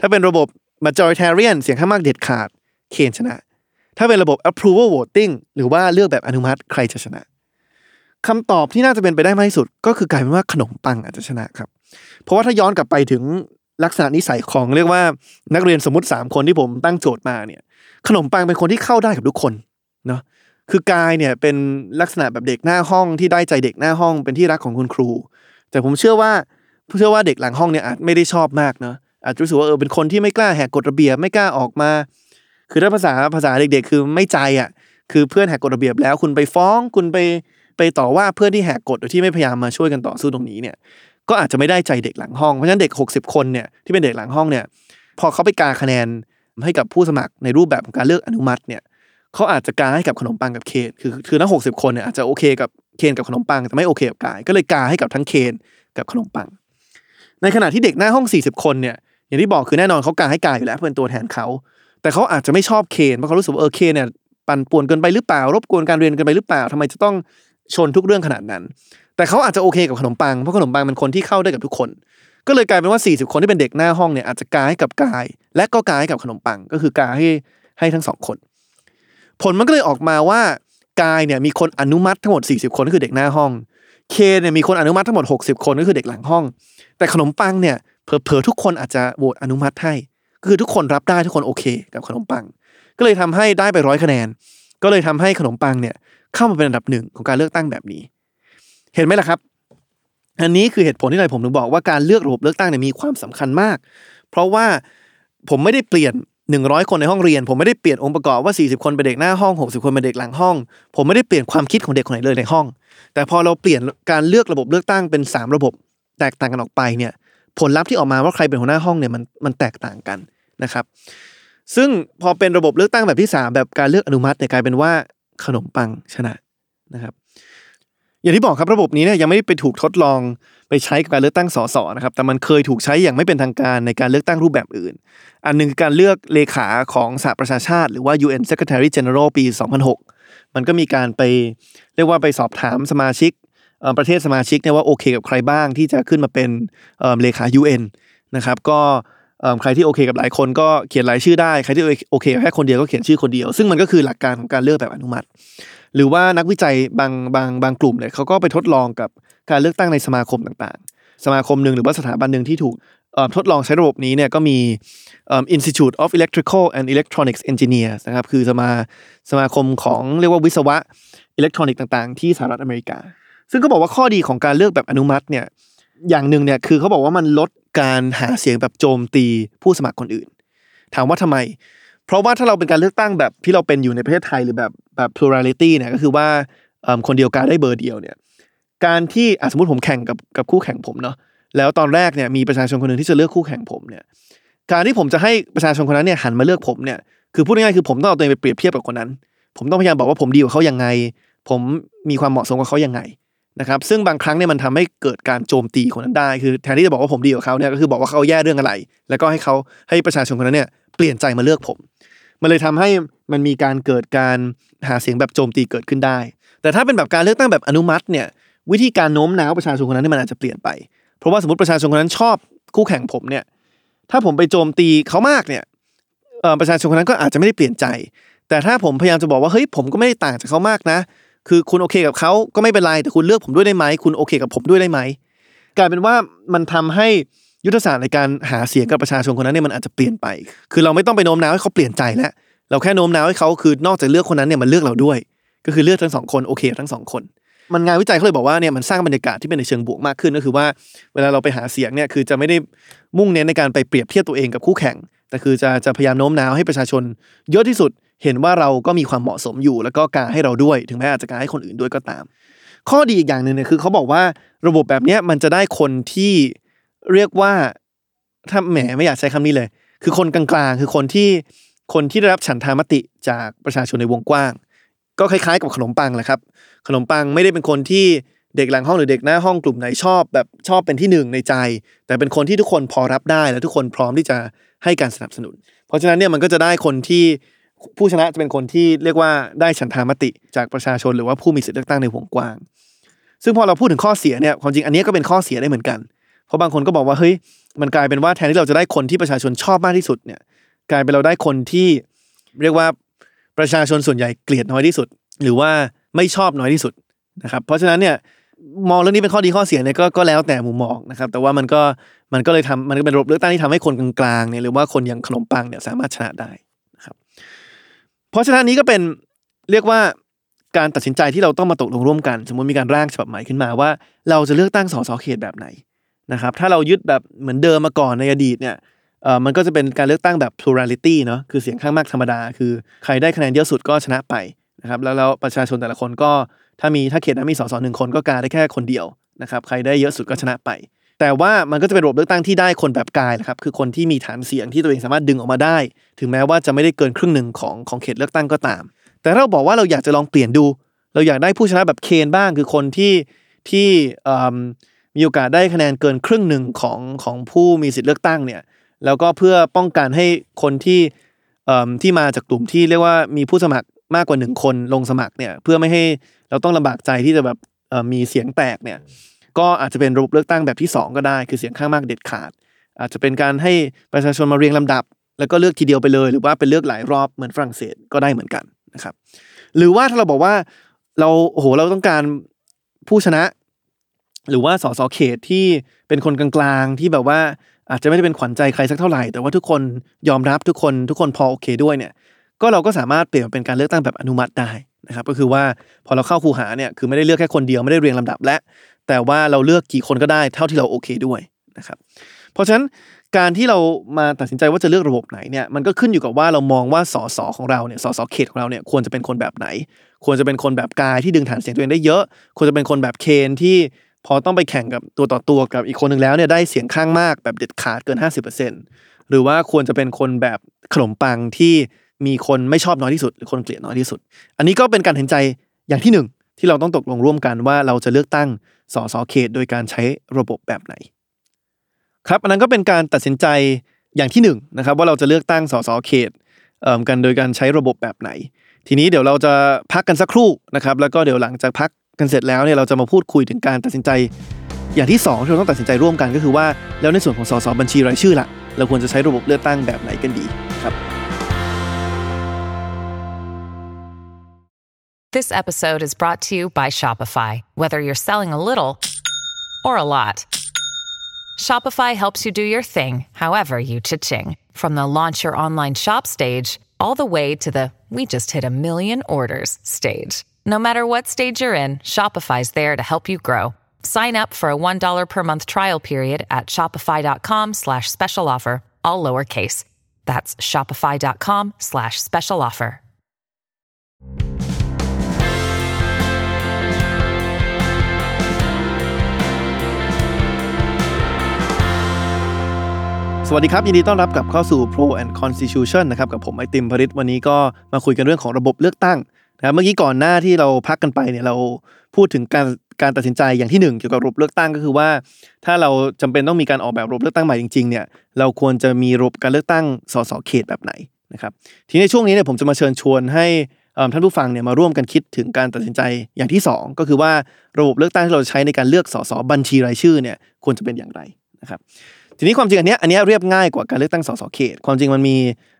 ถ้าเป็นระบบ majoritarian เสียงข้างมากเด็ดขาดเคนชนะ ถ้าเป็นระบบ approval voting หรือว่าเลือกแบบอนุมัติใครจะชนะคำตอบที่น่าจะเป็นไปได้มากที่สุด ก็คือกลายเป็นว่าขนมปังอาจจะชนะครับ เพราะว่าถ้าย้อนกลับไปถึงลักษณะนิสัยของเรียกว่านักเรียนสมมติ 3 คนที่ผมตั้งโจทย์มาเนี่ย ขนมปังเป็นคนที่เข้าได้กับทุกคนเนาะ คือกายเนี่ยเป็นลักษณะแบบเด็กหน้าห้องที่ได้ใจเด็กหน้าห้องเป็นที่รักของคุณครู แต่ผมเชื่อว่าเชื่อว่าเด็กหลังห้องเนี่ยอาจไม่ได้ชอบมากเนาะอาจจะรู้สึกว่าเออเป็นคนที่ไม่กล้าแหกกฎระเบียบไม่กล้าออกมา คือถ้าภาษาภาษาเด็กๆ คือไม่ใจอะคือเพื่อนแหกกฎระเบียบแล้ว คุณไปฟ้องคุณไปไปต่อว่าเพื่อนที่แหกกฎโดยที่ไม่พยายามมาช่วยกันต่อสู้ตรงนี้เนี่ยก็อาจจะไม่ได้ใจเด็กหลังห้องเพราะฉะนั้นเด็ก 60 คนเนี่ยที่เป็นเด็กหลังห้องเนี่ยพอเขาไปกาคะแนนให้กับผู้สมัครในรูปแบบของการเลือกอนุมัติเนี่ย เขาอาจจะกาให้กับขนมปังกับเคนคือคือทั้งหกสิบคนเนี่ยอาจจะโอเคกับเคนกับขนมปังแต่ไม่โอเคกับกาย ก็เลยกาให้กับทั้งเคนกับขนมปัง ในขณะที่เด็กหน้าห้อง40คนเนี่ยอย่างที่บอกคือแน่นอนเขากาให้กายอยู่แล้วเป็นตัวแทนเขาแต่เขาอาจจะไม่ชอบเคนเพราะเขารู้สึกว่าเออเคนเนี่ยปั่นป่วนเกินไปหรือเปล่ารบกวนการเรียนเกินไปหรือเปล่าทำไมจะต้องชนทุกเรื่องขนาดนั้น แต่เขาอาจจะโอเคกับขนมปังเพราะขนมปังเป็นคนที่เข้าได้กับทุกคน ก็เลยกลายเป็นว่า 40 คนที่เป็นเด็กหน้าห้องเนี่ยอาจจะกาให้กับกาย และก็กาให้กับขนมปังก็คือกาให้ให้ทั้งสองคน ผลมันก็เลยออกมาว่ากายเนี่ยมีคนอนุมัติทั้งหมด 40 คนก็คือเด็กหน้าห้อง เคเนี่ยมีคนอนุมัติทั้งหมด 60 คนก็คือเด็กหลังห้อง แต่ขนมปังเนี่ยเผลอๆทุกคนอาจจะโหวตอนุมัติให้ก็คือทุกคนรับได้ทุกคนโอเค กับขนมปัง ก็เลยทำให้ได้ไปร้อยคะแนน ก็เลยทำให้ขนมปังเนี่ยเข้ามาเป็นอันดับหนึ่งของการเลือกตั้งแบบนี้ เห็นไหมล่ะครับ อันนี้คือเหตุผลที่ไหนผมถึงบอกว่าการเลือกระบบเลือกตั้งเนี่ยมีความสำคัญมาก เพราะว่าผมไม่ได้เปลี่ยน 100 คนในห้องเรียน ผมไม่ได้เปลี่ยนองค์ประกอบว่า 40 คนเป็นเด็กหน้าห้อง 60 คนเป็นเด็กหลังห้อง ผมไม่ได้เปลี่ยนความคิดของเด็กคนไหนเลยในห้อง แต่พอเราเปลี่ยนการเลือกระบบเลือกตั้งเป็น 3 ระบบ แตกต่างกันออกไปเนี่ยผลลัพธ์ที่ออกมาว่าใครเป็นหัวหน้าห้องเนี่ยมันมันแตกต่างกันนะครับ ซึ่งพอเป็นระบบเลือกตั้งแบบที่ 3 แบบการเลือกอนุมัติเนี่ยกลายเป็นว่าขนมปังชนะนะครับ อย่างที่บอกครับระบบนี้เนี่ยยังไม่ได้ไปถูกทดลองไปใช้กับการเลือกตั้งสสนะครับ แต่มันเคยถูกใช้อย่างไม่เป็นทางการในการเลือกตั้งรูปแบบอื่น อันหนึงคือการเลือกเลขาของสหประชาชาติ หรือว่า UN Secretary General ปี 2006 มันก็มีการไปเรียกว่าไปสอบถามสมาชิกประเทศสมาชิกเนี่ยว่าโอเคกับใครบ้างที่จะขึ้นมาเป็นเลขา UN นะครับก็ใครที่โอเคกับหลายคนก็เขียนรายชื่อได้ ใครที่โอเคแค่คนเดียวก็เขียนชื่อคนเดียว ซึ่งมันก็คือหลักการของการเลือกแบบอนุมัติ หรือว่านักวิจัยบางบางบางกลุ่มเนี่ยเขาก็ไปทดลองกับการเลือกตั้งในสมาคมต่างๆ สมาคมหนึ่งหรือว่าสถาบันหนึ่งที่ถูกทดลองใช้ระบบนี้เนี่ยก็มี Institute of Electrical and Electronics Engineers นะครับคือสมาสมาคมของเรียกว่าวิศวะอิเล็กทรอนิกส์ต่างๆ ที่สหรัฐอเมริกา ซึ่งก็บอกว่าข้อดีของการเลือกแบบอนุมัติเนี่ยอย่างหนึ่งเนี่ยคือเขาบอกว่ามันลดการหาเสียงแบบโจมตีผู้สมัครคนอื่น ถามว่าทำไม เพราะว่าถ้าเราเป็นการเลือกตั้งแบบที่เราเป็นอยู่ในประเทศไทยหรือแบบแบบ plurality เนี่ยก็คือว่าคนเดียวการได้เบอร์เดียวเนี่ยการที่สมมติผมแข่งกับกับคู่แข่งผมเนาะแล้วตอนแรกเนี่ยมีประชาชนคนหนึ่งที่จะเลือกคู่แข่งผมเนี่ยการที่ผมจะให้ประชาชนคนนั้นเนี่ยหันมาเลือกผมเนี่ยคือพูดง่ายๆคือผมต้องเอาตัวเองไปเปรียบเทียบกับคนนั้น ผมต้องพยายามบอกว่าผมดีกว่าเขายังไง ผมมีความเหมาะสมกว่าเขายังไงนะครับซึ่งบางครั้งเนี่ยมันทำให้เกิดการโจมตีคนนั้นได้ คือแทนที่จะบอกว่าผมดีกว่าเขาเนี่ยก็คือบอกว่าเขาแย่เรื่องอะไร แล้วก็ให้เขาให้ประชาชนคนนั้นเนี่ยเปลี่ยนใจมาเลือกผม มันเลยทำให้มันมีการเกิดการหาเสียงแบบโจมตีเกิดขึ้นได้ แต่ถ้าเป็นแบบการเลือกตั้งแบบอนุมัติเนี่ยวิธีการโน้มน้าวประชาชนคนนั้นเนยมันอาจจะเปลี่ยนไป เพราะว่าสมมติประชาชนคนนั้นชอบคู่แข่งผมเนี่ย ถ้าผมไปโจมตีเขามากเนี่ยประชาชนคนนั้นก็อาจจะไม่ได้เปลี่ยนใจ แต่ถ้าผมพยายามจะบอกว่าเฮ้ยผมก็ไม่ได้ต่างจากเขามากนะ คือคุณโอเคกับเขาก็ไม่เป็นไรแต่คุณเลือกผมด้วยได้ไหมคุณโอเคกับผมด้วยได้ไหมกลายเป็นว่ามันทำให้ ยุทธศาสตร์ในการหาเสียงกับประชาชนคนนั้นเนี่ยมันอาจจะเปลี่ยนไป คือเราไม่ต้องไปโน้มน้าวให้เขาเปลี่ยนใจแล้วเราแค่โน้มน้าวให้เขาคือนอกจากเลือกคนนั้นเนี่ยมันเลือกเราด้วย ก็คือเลือกทั้งสองคนโอเคทั้งสองคน มันงานวิจัยเขาเลยบอกว่าเนี่ยมันสร้างบรรยากาศที่เป็นในเชิงบวกมากขึ้นก็คือว่า เวลาเราไปหาเสียงเนี่ยคือจะไม่ได้มุ่งเน้นในการไปเปรียบเทียบตัวเองกับคู่แข่ง แต่คือจะจะพยายามโน้มน้าวให้ประชาชน เยอะที่สุดเห็นว่าเราก็มีความเหมาะสมอยู่ แล้วก็การให้เราด้วยถึงแม้อาจจะการให้คนอื่นด้วยก็ตาม ข้อดีอีกอย่างหนึ่งเนี่ยคือเขาบอกว่าระบบแบบนี้มันจะได้คนที่ เรียกว่าถ้าแหมไม่อยากใช้คำนี้เลย คือคนกลางๆ คือคนที่คนที่ได้รับฉันทามติจากประชาชนในวงกว้าง ก็คล้ายๆ กับขนมปังแหละครับ ขนมปังไม่ได้เป็นคนที่เด็กหลังห้องหรือเด็กหน้าห้องกลุ่มไหนชอบ แบบชอบเป็นที่หนึ่งในใจ แต่เป็นคนที่ทุกคนพอรับได้และทุกคนพร้อมที่จะให้การสนับสนุน เพราะฉะนั้นเนี่ยมันก็จะได้คนที่ผู้ชนะจะเป็นคนที่เรียกว่าได้ฉันทามติจากประชาชนหรือว่าผู้มีสิทธิเลือกตั้งในวงกว้าง ซึ่งพอเราพูดถึงข้อเสียเนี่ยความจริงอันนี้ก็เป็นข้อเสียได้เหมือนกัน เพราะบางคนก็บอกว่าเฮ้ยมันกลายเป็นว่าแทนที่เราจะได้คนที่ประชาชนชอบมากที่สุดเนี่ย กลายเป็นเราได้คนที่เรียกว่าประชาชนส่วนใหญ่เกลียดน้อยที่สุด หรือว่าไม่ชอบน้อยที่สุดนะครับ เพราะฉะนั้นเนี่ยมองเรื่องนี้เป็นข้อดีข้อเสียเนี่ยก็ก็แล้วแต่มุมมองนะครับ แต่ว่ามันก็มันก็เลยทำมันก็เป็นระบบเลือกตั้งที่ทำให้คนกลางๆเนี่ยหรือว่าคนอย่างขนมปังเนี่ยสามารถชนะได้นะครับ เพราะฉะนั้นนี้ก็เป็นเรียกว่าการตัดสินใจที่เราต้องมาตกลงร่วมกัน สมมติมีการร่างฉบับใหม่ขึ้นมาว่า เราจะเลือกตั้งสสเขตแบบไหน นะครับถ้าเรายึดแบบเหมือนเดิมมาก่อนในอดีตเนี่ยเออมันก็จะเป็นการเลือกตั้งแบบ plurality เนาะคือเสียงข้างมากธรรมดา คือใครได้คะแนนเยอะสุดก็ชนะไปนะครับแล้วแล้วประชาชนแต่ละคนก็ถ้ามีถ้าเขตนั้นมีสสหนึ่งคนก็กาได้แค่คนเดียวนะครับใครได้เยอะสุดก็ชนะไป แต่ว่ามันก็จะเป็นระบบเลือกตั้งที่ได้คนแบบกายนะครับคือคนที่มีฐานเสียงที่ตัวเองสามารถดึงออกมาได้ ถึงแม้ว่าจะไม่ได้เกินครึ่งหนึ่งของของเขตเลือกตั้งก็ตาม แต่เราบอกว่าเราอยากจะลองเปลี่ยนดู เราอยากได้ผู้ชนะแบบเคนบ้าง คือคนที่ที่เอิ่ มีโอกาสได้คะแนนเกินครึ่งหนึ่งของของผู้มีสิทธิ์เลือกตั้งเนี่ยแล้วก็เพื่อป้องกันให้คนที่เอิ่มที่มาจากกลุ่มที่เรียกว่ามีผู้สมัครมากกว่าหนึ่งคนลงสมัครเนี่ยเพื่อไม่ให้เราต้องลำบากใจที่จะแบบเอ่อมีเสียงแตกเนี่ยก็อาจจะเป็นระบบเลือกตั้งแบบที่สองก็ได้ คือเสียงข้างมากเด็ดขาด อาจจะเป็นการให้ประชาชนมาเรียงลำดับ แล้วก็เลือกทีเดียวไปเลย หรือว่าเป็นเลือกหลายรอบเหมือนฝรั่งเศสก็ได้เหมือนกันนะครับ หรือว่าถ้าเราบอกว่าเราโอ้โหเราต้องการผู้ชนะ หรือว่าสสเขตที่เป็นคนกลางๆ ที่แบบว่าอาจจะไม่ได้เป็นขวัญใจใครสักเท่าไหร่ แต่ว่าทุกคนยอมรับทุกคนทุกคนพอโอเคด้วยเนี่ยก็เราก็สามารถเปลี่ยนเป็นการเลือกตั้งแบบอนุมัติได้นะครับก็คือว่าพอเราเข้าคูหาเนี่ยคือไม่ได้เลือกแค่คนเดียวไม่ได้เรียงลำดับและ แต่ว่าเราเลือกกี่คนก็ได้เท่าที่เราโอเคด้วยนะครับเพราะฉะนั้นการที่เรามาตัดสินใจว่าจะเลือกระบบไหนเนี่ยมันก็ขึ้นอยู่กับว่าเรามองว่าสสของเราเนี่ยสสเขตของเราเนี่ยควรจะเป็นคนแบบไหน ควรจะเป็นคนแบบกายที่ดึงฐานเสียงตัวเองได้เยอะ ควรจะเป็นคนแบบเคนที่ พอต้องไปแข่งกับตัวต่อตัวกับอีกคนหนึ่งแล้วเนี่ยได้เสียงข้างมากแบบเด็ดขาดเกิน 50%หรือว่าควรจะเป็นคนแบบขนมปังที่มีคนไม่ชอบน้อยที่สุดหรือคนเกลียดน้อยที่สุด อันนี้ก็เป็นการตัดสินใจอย่างที่หนึ่งที่เราต้องตกลงร่วมกันว่าเราจะเลือกตั้งสสเขต โดยการใช้ระบบแบบไหน ครับอันนั้นก็เป็นการตัดสินใจอย่างที่หนึ่งนะครับว่าเราจะเลือกตั้งสสเขตเอ่อกันโดยการใช้ระบบแบบไหน ทีนี้เดี๋ยวเราจะพักกันสักครู่นะครับแล้วก็เดี๋ยวหลังจากพัก กันเสร็จแล้วเนี่ยเราจะมาพูดคุยถึงการตัดสินใจ อย่างที่สองที่เราต้องตัดสินใจร่วมกันก็คือว่าแล้วในส่วนของสสบัญชีรายชื่อล่ะ เราควรจะใช้ระบบเลือกตั้งแบบไหนกันดีครับ This episode is brought to you by Shopify. Whether you're selling a little or a lot, Shopify helps you do your thing, however you cha-ching. From the launch your online shop stage, all the way to the we just hit a million orders stage. No matter what stage you're in, Shopify's there to help you grow. Sign up for a $1 per month trial period at shopify.com slash special offer, all lowercase. That's shopify.com slash special offer. สวัสดีครับ ยินดีต้อนรับกลับเข้าสู่ Pro and Constitution นะครับกับผมไอติมพริตวันนี้ก็มาคุยกันเรื่องของระบบเลือกตั้ง นะเมื่อกี้ก่อนหน้าที่เราพักกันไปเนี่ยเราพูดถึงการการตัดสินใจอย่างที่หนึ่งเกี่ยวกับระบบเลือกตั้งก็คือว่า ถ้าเราจำเป็นต้องมีการออกแบบระบบเลือกตั้งใหม่จริงๆเนี่ยเราควรจะมีระบบการเลือกตั้งสสเขตแบบไหนนะครับทีนี้ในช่วงนี้เนี่ยผมจะมาเชิญชวนให้ท่านผู้ฟังเนี่ยมาร่วมกันคิดถึงการตัดสินใจอย่างที่สองก็คือว่าระบบเลือกตั้งที่เราใช้ในการเลือกสสบัญชีรายชื่อเนี่ยควรจะเป็นอย่างไรนะครับทีนี้ความจริงอันเนี้ยอันเนี้ยเรียบง่ายกว่าการเลือกตั้งสสเขต ความจริงมันมี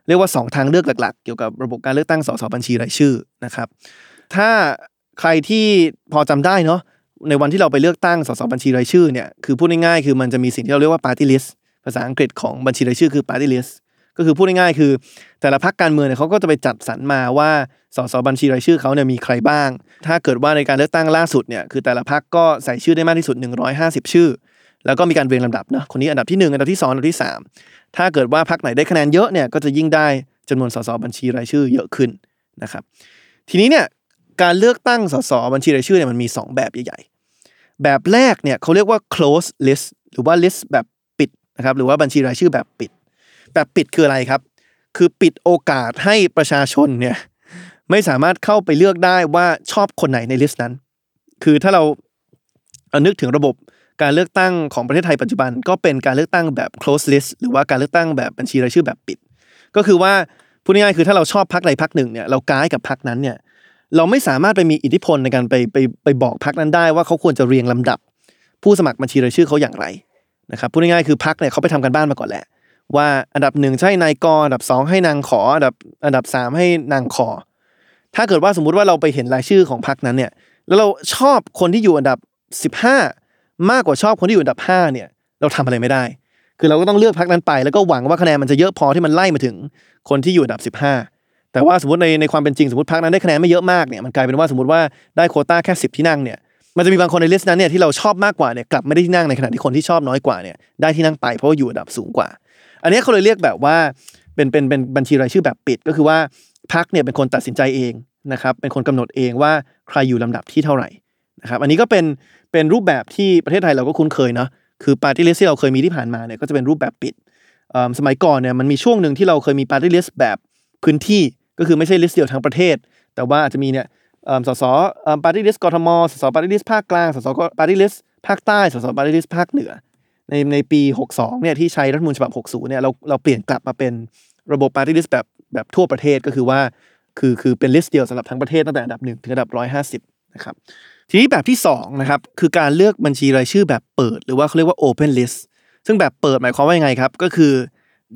เรียกว่า 2 ทางเลือกหลัก ๆ เกี่ยวกับระบบการเลือกตั้งสสบัญชีรายชื่อนะครับ ถ้าใครที่พอจำได้เนาะในวันที่เราไปเลือกตั้งสสบัญชีรายชื่อเนี่ยคือพูดง่ายๆคือมันจะมีสิ่งที่เราเรียกว่า party list ภาษาอังกฤษของบัญชีรายชื่อคือ party list ก็คือพูดง่ายๆคือ แต่ละพรรคการเมืองเนี่ยเขาก็จะไปจัดสรรมาว่าสสบัญชีรายชื่อเขาเนี่ยมีใครบ้าง ถ้าเกิดว่าในการเลือกตั้งล่าสุดเนี่ยคือแต่ละพรรคก็ใส่ชื่อได้มากที่สุด 150 ชื่อ แล้วก็มีการเรียงลำดับเนาะคนนี้อันดับที่ 1 อันดับที่ 2 อันดับที่ 3 ถ้าเกิดว่าพรรคไหนได้คะแนนเยอะเนี่ยก็จะยิ่งได้จำนวนสสบัญชีรายชื่อเยอะขึ้นนะครับ ทีนี้เนี่ยการเลือกตั้งสสบัญชีรายชื่อเนี่ยมันมี 2 แบบใหญ่ๆ แบบแรกเนี่ยเขาเรียกว่า close list หรือว่า list แบบปิดนะครับหรือว่าบัญชีรายชื่อแบบปิด แบบปิดคืออะไรครับ คือปิดโอกาสให้ประชาชนเนี่ยไม่สามารถเข้าไปเลือกได้ว่าชอบคนไหนในลิสต์นั้น คือถ้าเราเอานึกถึงระบบ การเลือกตั้งของประเทศไทยปัจจุบันก็เป็นการเลือกตั้งแบบ close list หรือว่าการเลือกตั้งแบบบัญชีรายชื่อแบบปิด ก็คือว่าพูดง่ายๆคือถ้าเราชอบพรรคใดพรรคหนึ่งเนี่ยเราก้ายกับพรรคนั้นเนี่ยเราไม่สามารถไปมีอิทธิพลในการไปไปไปบอกพรรคนั้นได้ว่าเขาควรจะเรียงลำดับ ผู้สมัครบัญชีรายชื่อเขาอย่างไรนะครับพูดง่ายๆคือพรรคเนี่ยเขาไปทำกันบ้านมาก่อนแหละว่าอันดับหนึ่งใช่นายกอันดับสองให้นางขออันดับอันดับสามให้นางขอ ถ้าเกิดว่าสมมุติว่าเราไปเห็นรายชื่อของพรรคนั้นเนี่ยแล้วเราชอบคนที่อยู่อันดับ15 มากกว่าชอบคนที่อยู่อันดับ5เนี่ยเราทำอะไรไม่ได้ คือเราก็ต้องเลือกพักนั้นไป แล้วก็หวังว่าคะแนนมันจะเยอะพอที่มันไล่มาถึงคนที่อยู่อันดับ 15 แต่ว่าสมมติในในความเป็นจริงสมมติพักนั้นได้คะแนนไม่เยอะมากเนี่ยมันกลายเป็นว่าสมมติว่าได้โคต้าแค่ 10 ที่นั่งเนี่ยมันจะมีบางคนในลิสต์นั้นเนี่ยที่เราชอบมากกว่าเนี่ยกลับไม่ได้ที่นั่งในขณะที่คนที่ชอบน้อยกว่าเนี่ยได้ที่นั่งไปเพราะว่าอยู่อันดับสูงกว่า อันนี้เขาเลยเรียกแบบว่าเป็นเป็นเป็นบัญชีรายชื่อแบบปิดก็คือว่าพักเนี่ยเป็นคนตัดสินใจเองนะครับเป็นคนกำหนดเองว่าใครอยู่ลำดับที่เท่าไหร่นะครับอันนี้ก็เป็น เป็นรูปแบบที่ประเทศไทยเราก็คุ้นเคยเนาะคือปาร์ตี้ลิสต์ที่เราเคยมีที่ผ่านมาเนี่ยก็จะเป็นรูปแบบปิดสมัยก่อนเนี่ยมันมีช่วงหนึ่งที่เราเคยมีปาร์ตี้ลิสต์แบบพื้นที่ก็คือไม่ใช่ list เดียวทั้งประเทศ แต่ว่าอาจจะมีเนี่ยสสปาร์ตี้ลิสต์กทมสสปาร์ตี้ลิสต์ภาคกลางสสปาร์ตี้ลิสต์ภาคใต้สสปาร์ตี้ลิสต์ภาคเหนือ ในในปี 62เนี่ยที่ใช้รัฐธรรมนูญฉบับ 60เนี่ยเราเราเปลี่ยนกลับมาเป็นระบบปาร์ตี้ลิสต์แบบแบบทั่วประเทศก็คือว่าคือคือเป็น list เดียวสำหรับทั้งประเทศตั้งแต่อันดับ1ถึงอันดับ150นะครับ ทีนี้แบบที่2นะครับคือการเลือกบัญชีรายชื่อแบบเปิด หรือว่าเขาเรียกว่า Open List ซึ่งแบบเปิดหมายความว่ายังไงครับ ก็คือ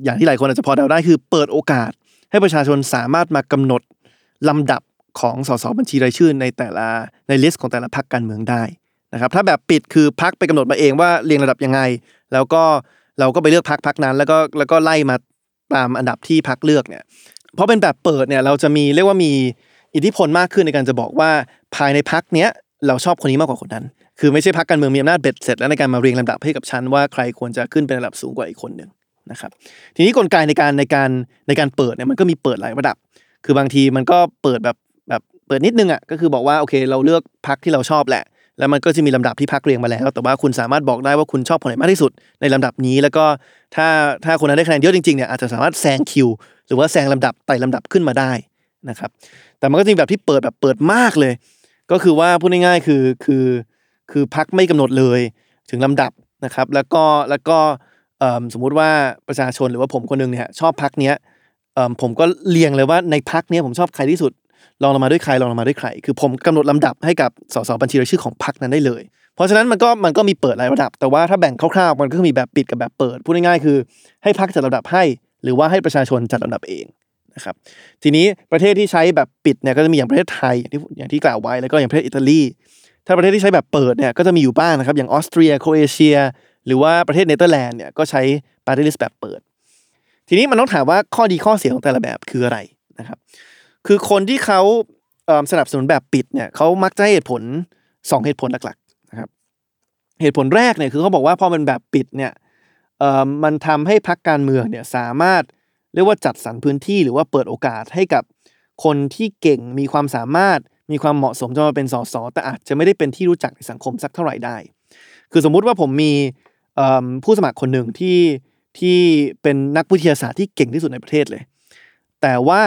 อย่างที่หลายคนอาจจะพอเดาได้คือเปิดโอกาส ให้ประชาชนสามารถมากำหนดลำดับของสสบัญชีรายชื่อในแต่ละใน list ของแต่ละพรรคการเมืองได้นะครับถ้าแบบปิดคือพรรคไปกำหนดมาเองว่าเรียงลำดับยังไง แล้วก็เราก็ไปเลือกพรรคพรรคนั้น แล้วก็แล้วก็ไล่มาตามอันดับที่พักเลือกเนี่ยเพราะเป็นแบบเปิดเนี่ยเราจะมีเรียกว่ามีอิทธิพลมากขึ้นในการจะบอกว่าภายในพักเนี้ย เราชอบคนนี้มากกว่าคนนั้น คือไม่ใช่พักการเมืองมีอำนาจเบ็ดเสร็จแล้วในการมาเรียงลำดับให้กับฉันว่าใครควรจะขึ้นเป็นระดับสูงกว่าอีกคนหนึ่งนะครับทีนี้กลไกในการในการในการเปิดเนี่ยมันก็มีเปิดหลายระดับ คือบางทีมันก็เปิดแบบแบบเปิดนิดนึงอะก็คือบอกว่าโอเคเราเลือกพักที่เราชอบแหละ แล้วมันก็จะมีลำดับที่พักเรียงมาแล้ว แต่ว่าคุณสามารถบอกได้ว่าคุณชอบคนไหนมากที่สุดในลำดับนี้ แล้วก็ถ้าถ้าคนนั้นได้คะแนนเยอะจริงๆเนี่ยอาจจะสามารถแซงคิวหรือว่าแซงลำดับไต่ลำดับขึ้นมาได้นะครับแต่มันก็จะมีแบบที่เปิดแบบเปิดมากเลย ก็คือว่าพูดง่ายๆคือคือคือพักไม่กำหนดเลยถึงลำดับนะครับ แล้วก็แล้วก็สมมุติว่าประชาชนหรือว่าผมคนหนึงเนี่ยชอบพักเนี้ยผมก็เรียงเลยว่าในพักเนี้ยผมชอบใครที่สุดลองลงมาด้วยใครลองลงมาด้วยใคร คือผมกำหนดลำดับให้กับสสบัญชีรายชื่อของพรรคนั้นได้เลย เพราะฉะนั้นมันก็มันก็มีเปิดหลายระดับ แต่ว่าถ้าแบ่งคร่าวๆมันก็มีแบบปิดกับแบบเปิด พูดง่ายๆคือ ให้พรรคจัดลำดับให้ หรือว่าให้ประชาชนจัดลำดับเอง นะครับทีนี้ประเทศที่ใช้แบบปิดเนี่ยก็จะมีอย่างประเทศไทยอย่างที่อย่างที่กล่าวไว้แล้วก็อย่างประเทศอิตาลีถ้าประเทศที่ใช้แบบเปิดเนี่ยก็จะมีอยู่บ้างนะครับอย่างออสเตรียโครเอเชีย หรือว่าประเทศเนเธอร์แลนด์เนี่ยก็ใช้ปาร์ตี้ลิสต์แบบเปิด ทีนี้มันต้องถามว่าข้อดีข้อเสียของแต่ละแบบคืออะไรนะครับคือคนที่เขาเสนับสนุนแบบปิดเนี่ยเขามักจะให้เหตุผล 2 เหตุผลหลักๆนะครับเหตุผลแรกเนี่ยคือเขาบอกว่าพอเป็นแบบปิดเนี่ยมันทำให้พักการเมืองเนี่ยสามารถ เรียกว่าจัดสรรพื้นที่หรือว่าเปิดโอกาสให้กับคนที่เก่งมีความสามารถมีความเหมาะสมจะมาเป็นสสแต่อาจจะไม่ได้เป็นที่รู้จักในสังคมสักเท่าไหร่ได้ คือสมมุติว่าผมมีผู้สมัครคนหนึ่งที่ที่เป็นนักวิทยาศาสตร์ที่เก่งที่สุดในประเทศเลย แต่ว่า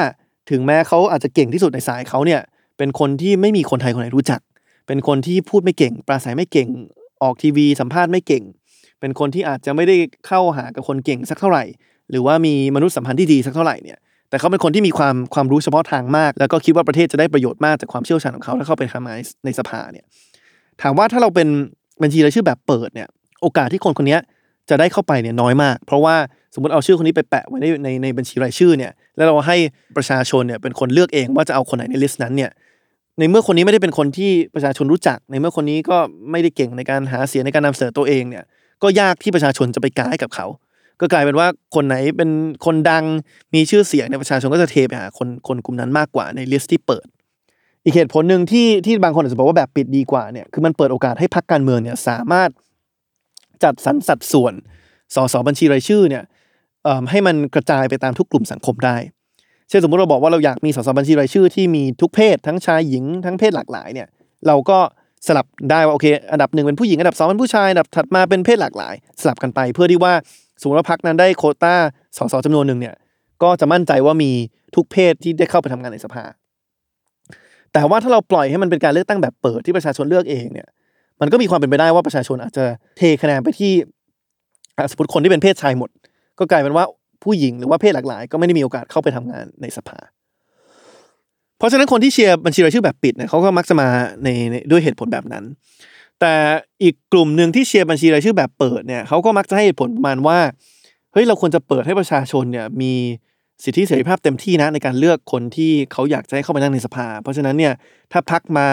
ถึงแม้เขาอาจจะเก่งที่สุดในสายเขาเนี่ยเป็นคนที่ไม่มีคนไทยคนไหนรู้จัก เป็นคนที่พูดไม่เก่ง ปราศัยไม่เก่งออกทีวีสัมภาษณ์ไม่เก่ง เป็นคนที่อาจจะไม่ได้เข้าหากับคนเก่งสักเท่าไหร่ หรือว่ามีมนุษยสัมพันธ์ที่ดีสักเท่าไหร่เนี่ยแต่เขาเป็นคนที่มีความความรู้เฉพาะทางมาก แล้วก็คิดว่าประเทศจะได้ประโยชน์มากจากความเชี่ยวชาญของเขาถ้าเข้าไปทำงานในสภาเนี่ยถามว่าถ้าเราเป็นบัญชีรายชื่อแบบเปิดเนี่ยโอกาสที่คนคนนี้จะได้เข้าไปเนี่ยน้อยมาก เพราะว่าสมมติเอาชื่อคนนี้ไปแปะไว้ในในในบัญชีรายชื่อเนี่ยแล้วเราให้ประชาชนเนี่ยเป็นคนเลือกเองว่าจะเอาคนไหนใน list นั้นเนี่ยในเมื่อคนนี้ไม่ได้เป็นคนที่ประชาชนรู้จัก ในเมื่อคนนี้ก็ไม่ได้เก่งในการหาเสียงในการนำเสนอตัวเองเนี่ยก็ยากที่ประชาชนจะไปกาให้กับเขา ก็กลายเป็นว่าคนไหนเป็นคนดังมีชื่อเสียงในประชาชนก็จะเทไปหาคนคนกลุ่มนั้นมากกว่าใน list ที่เปิด อีกเหตุผลหนึ่งที่ที่บางคนอาจจะบอกว่าแบบปิดดีกว่าเนี่ยคือมันเปิดโอกาสให้พรรคการเมืองเนี่ยสามารถจัดสรรสัดส่วนสสบัญชีรายชื่อเนี่ยให้มันกระจายไปตามทุกกลุ่มสังคมได้ เช่นสมมติเราบอกว่าเราอยากมีสสบัญชีรายชื่อที่มีทุกเพศ ทั้งชายหญิงทั้งเพศหลากหลายเนี่ยเราก็สลับได้ว่าโอเค อันดับหนึ่งเป็นผู้หญิงอันดับสองเป็นผู้ชายอันดับถัดมาเป็นเพศหลากหลาย สลับกันไปเพื่อที่ว่า สมมติว่าพรรคนั้นได้โคต้าสสจำนวนหนึ่งเนี่ยก็จะมั่นใจว่ามีทุกเพศที่ได้เข้าไปทำงานในสภา แต่ว่าถ้าเราปล่อยให้มันเป็นการเลือกตั้งแบบเปิดที่ประชาชนเลือกเองเนี่ย มันก็มีความเป็นไปได้ว่าประชาชนอาจจะเทคะแนนไปที่สมมติคนที่เป็นเพศชายหมด ก็กลายเป็นว่าผู้หญิงหรือว่าเพศหลากหลาย ก็ไม่ได้มีโอกาสเข้าไปทำงานในสภา เพราะฉะนั้นคนที่เชียร์บัญชีรายชื่อแบบปิดเนี่ยเขาก็มักจะมาในในด้วยเหตุผลแบบนั้น แต่อีกกลุ่มหนึ่งที่เชียร์บัญชีรายชื่อแบบเปิดเนี่ยเขาก็มักจะให้ผลประมาณว่าเฮ้ยเราควรจะเปิดให้ประชาชนเนี่ยมีสิทธิเสรีภาพเต็มที่นะในการเลือกคนที่เขาอยากจะให้เข้ามานั่งในสภา เพราะฉะนั้นเนี่ยถ้าพักมา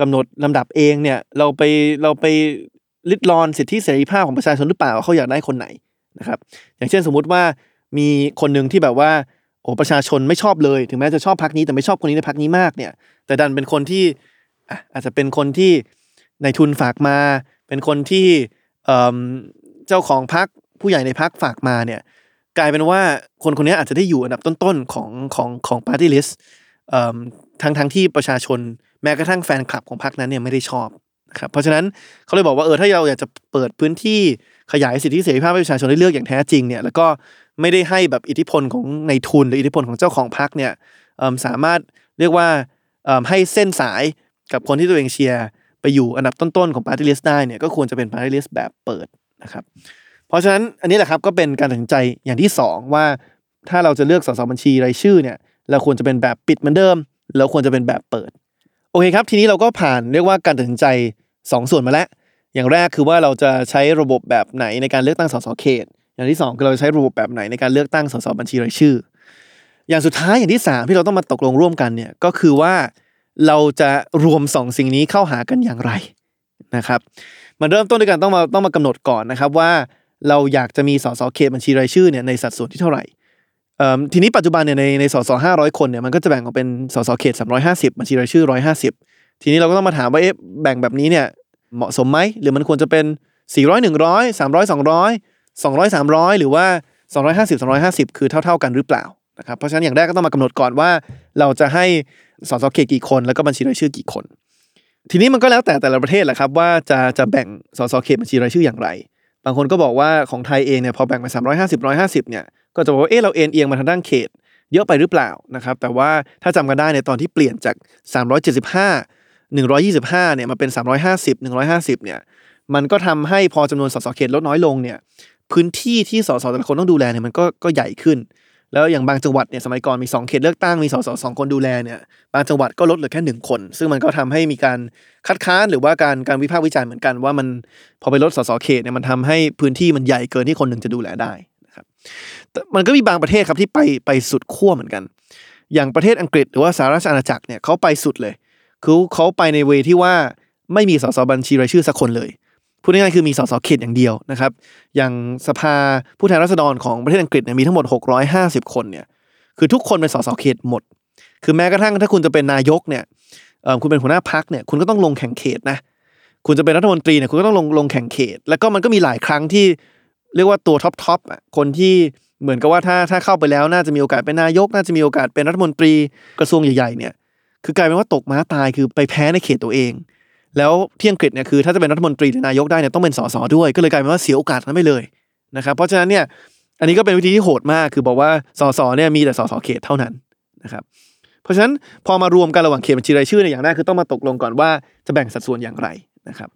กำหนดลำดับเองเนี่ยเราไปเราไปลิดรอนสิทธิเสรีภาพของประชาชนหรือเปล่าว่าเขาอยากได้คนไหนนะครับอย่างเช่นสมมุติว่ามีคนหนึ่งที่แบบว่าโอ้ประชาชนไม่ชอบเลย ถึงแม้จะชอบพักนี้แต่ไม่ชอบคนนี้ในพักนี้มากเนี่ยแต่ดันเป็นคนที่ออาจจะเป็นคนที่ ในทุนฝากมา เป็นคนที่เจ้าของพักผู้ใหญ่ในพักฝากมาเนี่ยกลายเป็นว่าคนคนนี้อาจจะได้อยู่อันดับต้นๆของของของปาร์ตี้ลิสต์ทั้งทั้งที่ประชาชนแม้กระทั่งแฟนคลับของพรรคนั้นเนี่ยไม่ได้ชอบนะครับเพราะฉะนั้นเขาเลยบอกว่าเออถ้าเราอยากจะเปิดพื้นที่ขยายสิทธิเสรีภาพให้ประชาชนได้เลือกอย่างแท้จริงเนี่ยแล้วก็ไม่ได้ให้แบบอิทธิพลของนายทุนหรืออิทธิพลของเจ้าของพรรคเนี่ยสามารถเรียกว่าให้เส้นสายกับคนที่ตัวเองเชียร์ ไปอยู่อันดับต้นๆของปาร์ตี้ลิสต์ได้เนี่ยก็ควรจะเป็นปาร์ตี้ลิสต์แบบเปิดนะครับเพราะฉะนั้นอันนี้แหละครับก็เป็นการตัดสินใจอย่างที่สองว่าถ้าเราจะเลือกสสบัญชีรายชื่อเนี่ยเราควรจะเป็นแบบปิดเหมือนเดิมเราควรจะเป็นแบบเปิดโอเคครับ ทีนี้เราก็ผ่านเรียกว่าการตัดสินใจ 2 ส่วนมาแล้ว อย่างแรกคือว่าเราจะใช้ระบบแบบไหนในการเลือกตั้งสสเขต อย่างที่ 2 คือเราจะใช้ระบบแบบไหนในการเลือกตั้งสสบัญชีรายชื่อ อย่างสุดท้ายอย่างที่ 3 ที่เราต้องมาตกลงร่วมกันเนี่ยก็คือว่า เราจะรวม2สิ่งนี้เข้าหากันอย่างไรนะครับ มันเริ่มต้นด้วยกันต้องมาต้องมากำหนดก่อนนะครับว่าเราอยากจะมีสสเขตบัญชีรายชื่อเนี่ยในสัดส่วนที่เท่าไหร่ทีนี้ปัจจุบันเนี่ยในในสสห้าร้อยคนเนี่ยมันก็จะแบ่งออกเป็นสสเขตสามร้อยห้าสิบบัญชีรายชื่อร้อยห้าสิบทีนี้เราก็ต้องมาถามว่าเอ๊ะแบ่งแบบนี้เนี่ยเหมาะสมไหมหรือมันควรจะเป็นสี่ร้อยหนึ่งร้อยสามร้อยสองร้อยสองร้อยสามร้อยหรือว่าสองร้อยห้าสิบสองร้อยห้าสิบคือเท่าเท่าๆกันหรือเปล่านะครับเพราะฉะนั้นอย่างแรกก็ต้องมากำหนดก่อนว่า เราจะให้สสเขตกี่คนแล้วก็บัญชีรายชื่อกี่คน ทีนี้มันก็แล้วแต่แต่ละประเทศแหละครับว่าจะจะแบ่งสสเขตบัญชีรายชื่ออย่างไร บางคนก็บอกว่าของไทยเองเนี่ยพอแบ่งไป350 150เนี่ยก็จะบอกว่าเออเราเอ็นเอียงมาทางด้านเขต เยอะไปหรือเปล่านะครับแต่ว่าถ้าจำกันได้ในตอนที่เปลี่ยนจาก 375 125เนี่ยมาเป็น 350 150เนี่ยมันก็ทำให้พอจำนวนสสเขตลดน้อยลงเนี่ยพื้นที่ที่สสแต่ละคนต้องดูแลเนี่ยมันก็ก็ใหญ่ขึ้น แล้วอย่างบางจังหวัดเนี่ยสมัยก่อนมี 2 เขตเลือกตั้งมีสสสองคนดูแลเนี่ยบางจังหวัดก็ลดเหลือแค่หนึ่งคน ซึ่งมันก็ทำให้มีการคัดค้านหรือว่าการการวิพากษ์วิจารณ์เหมือนกันว่ามันพอไปลดสสเขตเนี่ยมันทำให้พื้นที่มันใหญ่เกินที่คนหนึ่งจะดูแลได้นะครับแต่มันก็มีบางประเทศครับที่ไปไปสุดขั้วเหมือนกัน อย่างประเทศอังกฤษหรือว่าสหราชอาณาจักรเนี่ยเขาไปสุดเลยคือเขาไปในเวที่ว่าไม่มีสสบัญชีรายชื่อสักคนเลย พูดง่ายๆคือมีสสเขตอย่างเดียวนะครับ อย่างสภาผู้แทนราษฎรของประเทศอังกฤษเนี่ยมีทั้งหมด 650 คนเนี่ยคือทุกคนเป็นสสเขตหมด คือแม้กระทั่งถ้าคุณจะเป็นนายกเนี่ยคุณเป็นหัวหน้าพักเนี่ยคุณก็ต้องลงแข่งเขตนะคุณจะเป็นรัฐมนตรีเนี่ยคุณก็ต้องลงลงแข่งเขต แล้วก็มันก็มีหลายครั้งที่เรียกว่าตัวท็อปทอปอะคนที่เหมือนกับว่าถ้าถ้าเข้าไปแล้วน่าจะมีโอกาสเป็นนายก น่าจะมีโอกาสเป็นรัฐมนตรีกระทรวงใหญ่ๆเนี่ยคือกลายเป็นว่าตกม้าตายคือไปแพ้ในเขตตัวเอง แล้วที่อังกฤษเนี่ยคือถ้าจะเป็นรัฐมนตรีหรือนายกได้เนี่ยต้องเป็นสสด้วย ก็เลยกลายเป็นว่าเสียโอกาสนั้นไปเลยนะครับเพราะฉะนั้นเนี่ยอันนี้ก็เป็นวิธีที่โหดมากคือบอกว่าสสเนี่ยมีแต่สสเขตเท่านั้นนะครับเพราะฉะนั้นพอมารวมกันระหว่างเขตบัญชีรายชื่อเนี่ยอย่างแรกคือต้องมาตกลงก่อนว่าจะแบ่งสัดส่วนอย่างไรนะครับ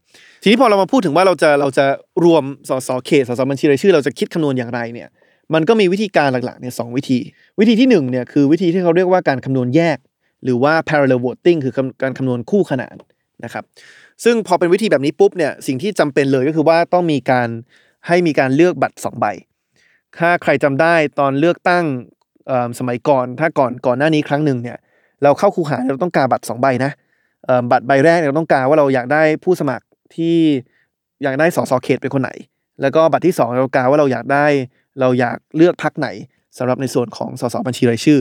ทีนี้พอเรามาพูดถึงว่าเราจะเราจะรวมสสเขตสสบัญชีรายชื่อ เราจะคิดคำนวณอย่างไรเนี่ยมันก็มีวิธีการหลักๆเนี่ยสองวิธี วิธีที่หนึ่งเนี่ยคือวิธีที่เขาเรียกว่าการคำนวณแยก หรือว่า parallel voting คือการคำนวณคู่ขนาน นะครับ ซึ่งพอเป็นวิธีแบบนี้ปุ๊บเนี่ยสิ่งที่จำเป็นเลยก็คือว่าต้องมีการให้มีการเลือกบัตรสองใบ ถ้าใครจำได้ตอนเลือกตั้งสมัยก่อน ถ้าก่อนก่อนหน้านี้ครั้งหนึ่งเนี่ยเราเข้าคูหาเราต้องการบัตรสองใบนะบัตรใบแรกเราต้องการว่าเราอยากได้ผู้สมัครที่อยากได้สสเขตเป็นคนไหน แล้วก็บัตรที่สองเราการว่าเราอยากได้เราอยากเลือกพักไหนสำหรับในส่วนของสสบัญชีรายชื่อ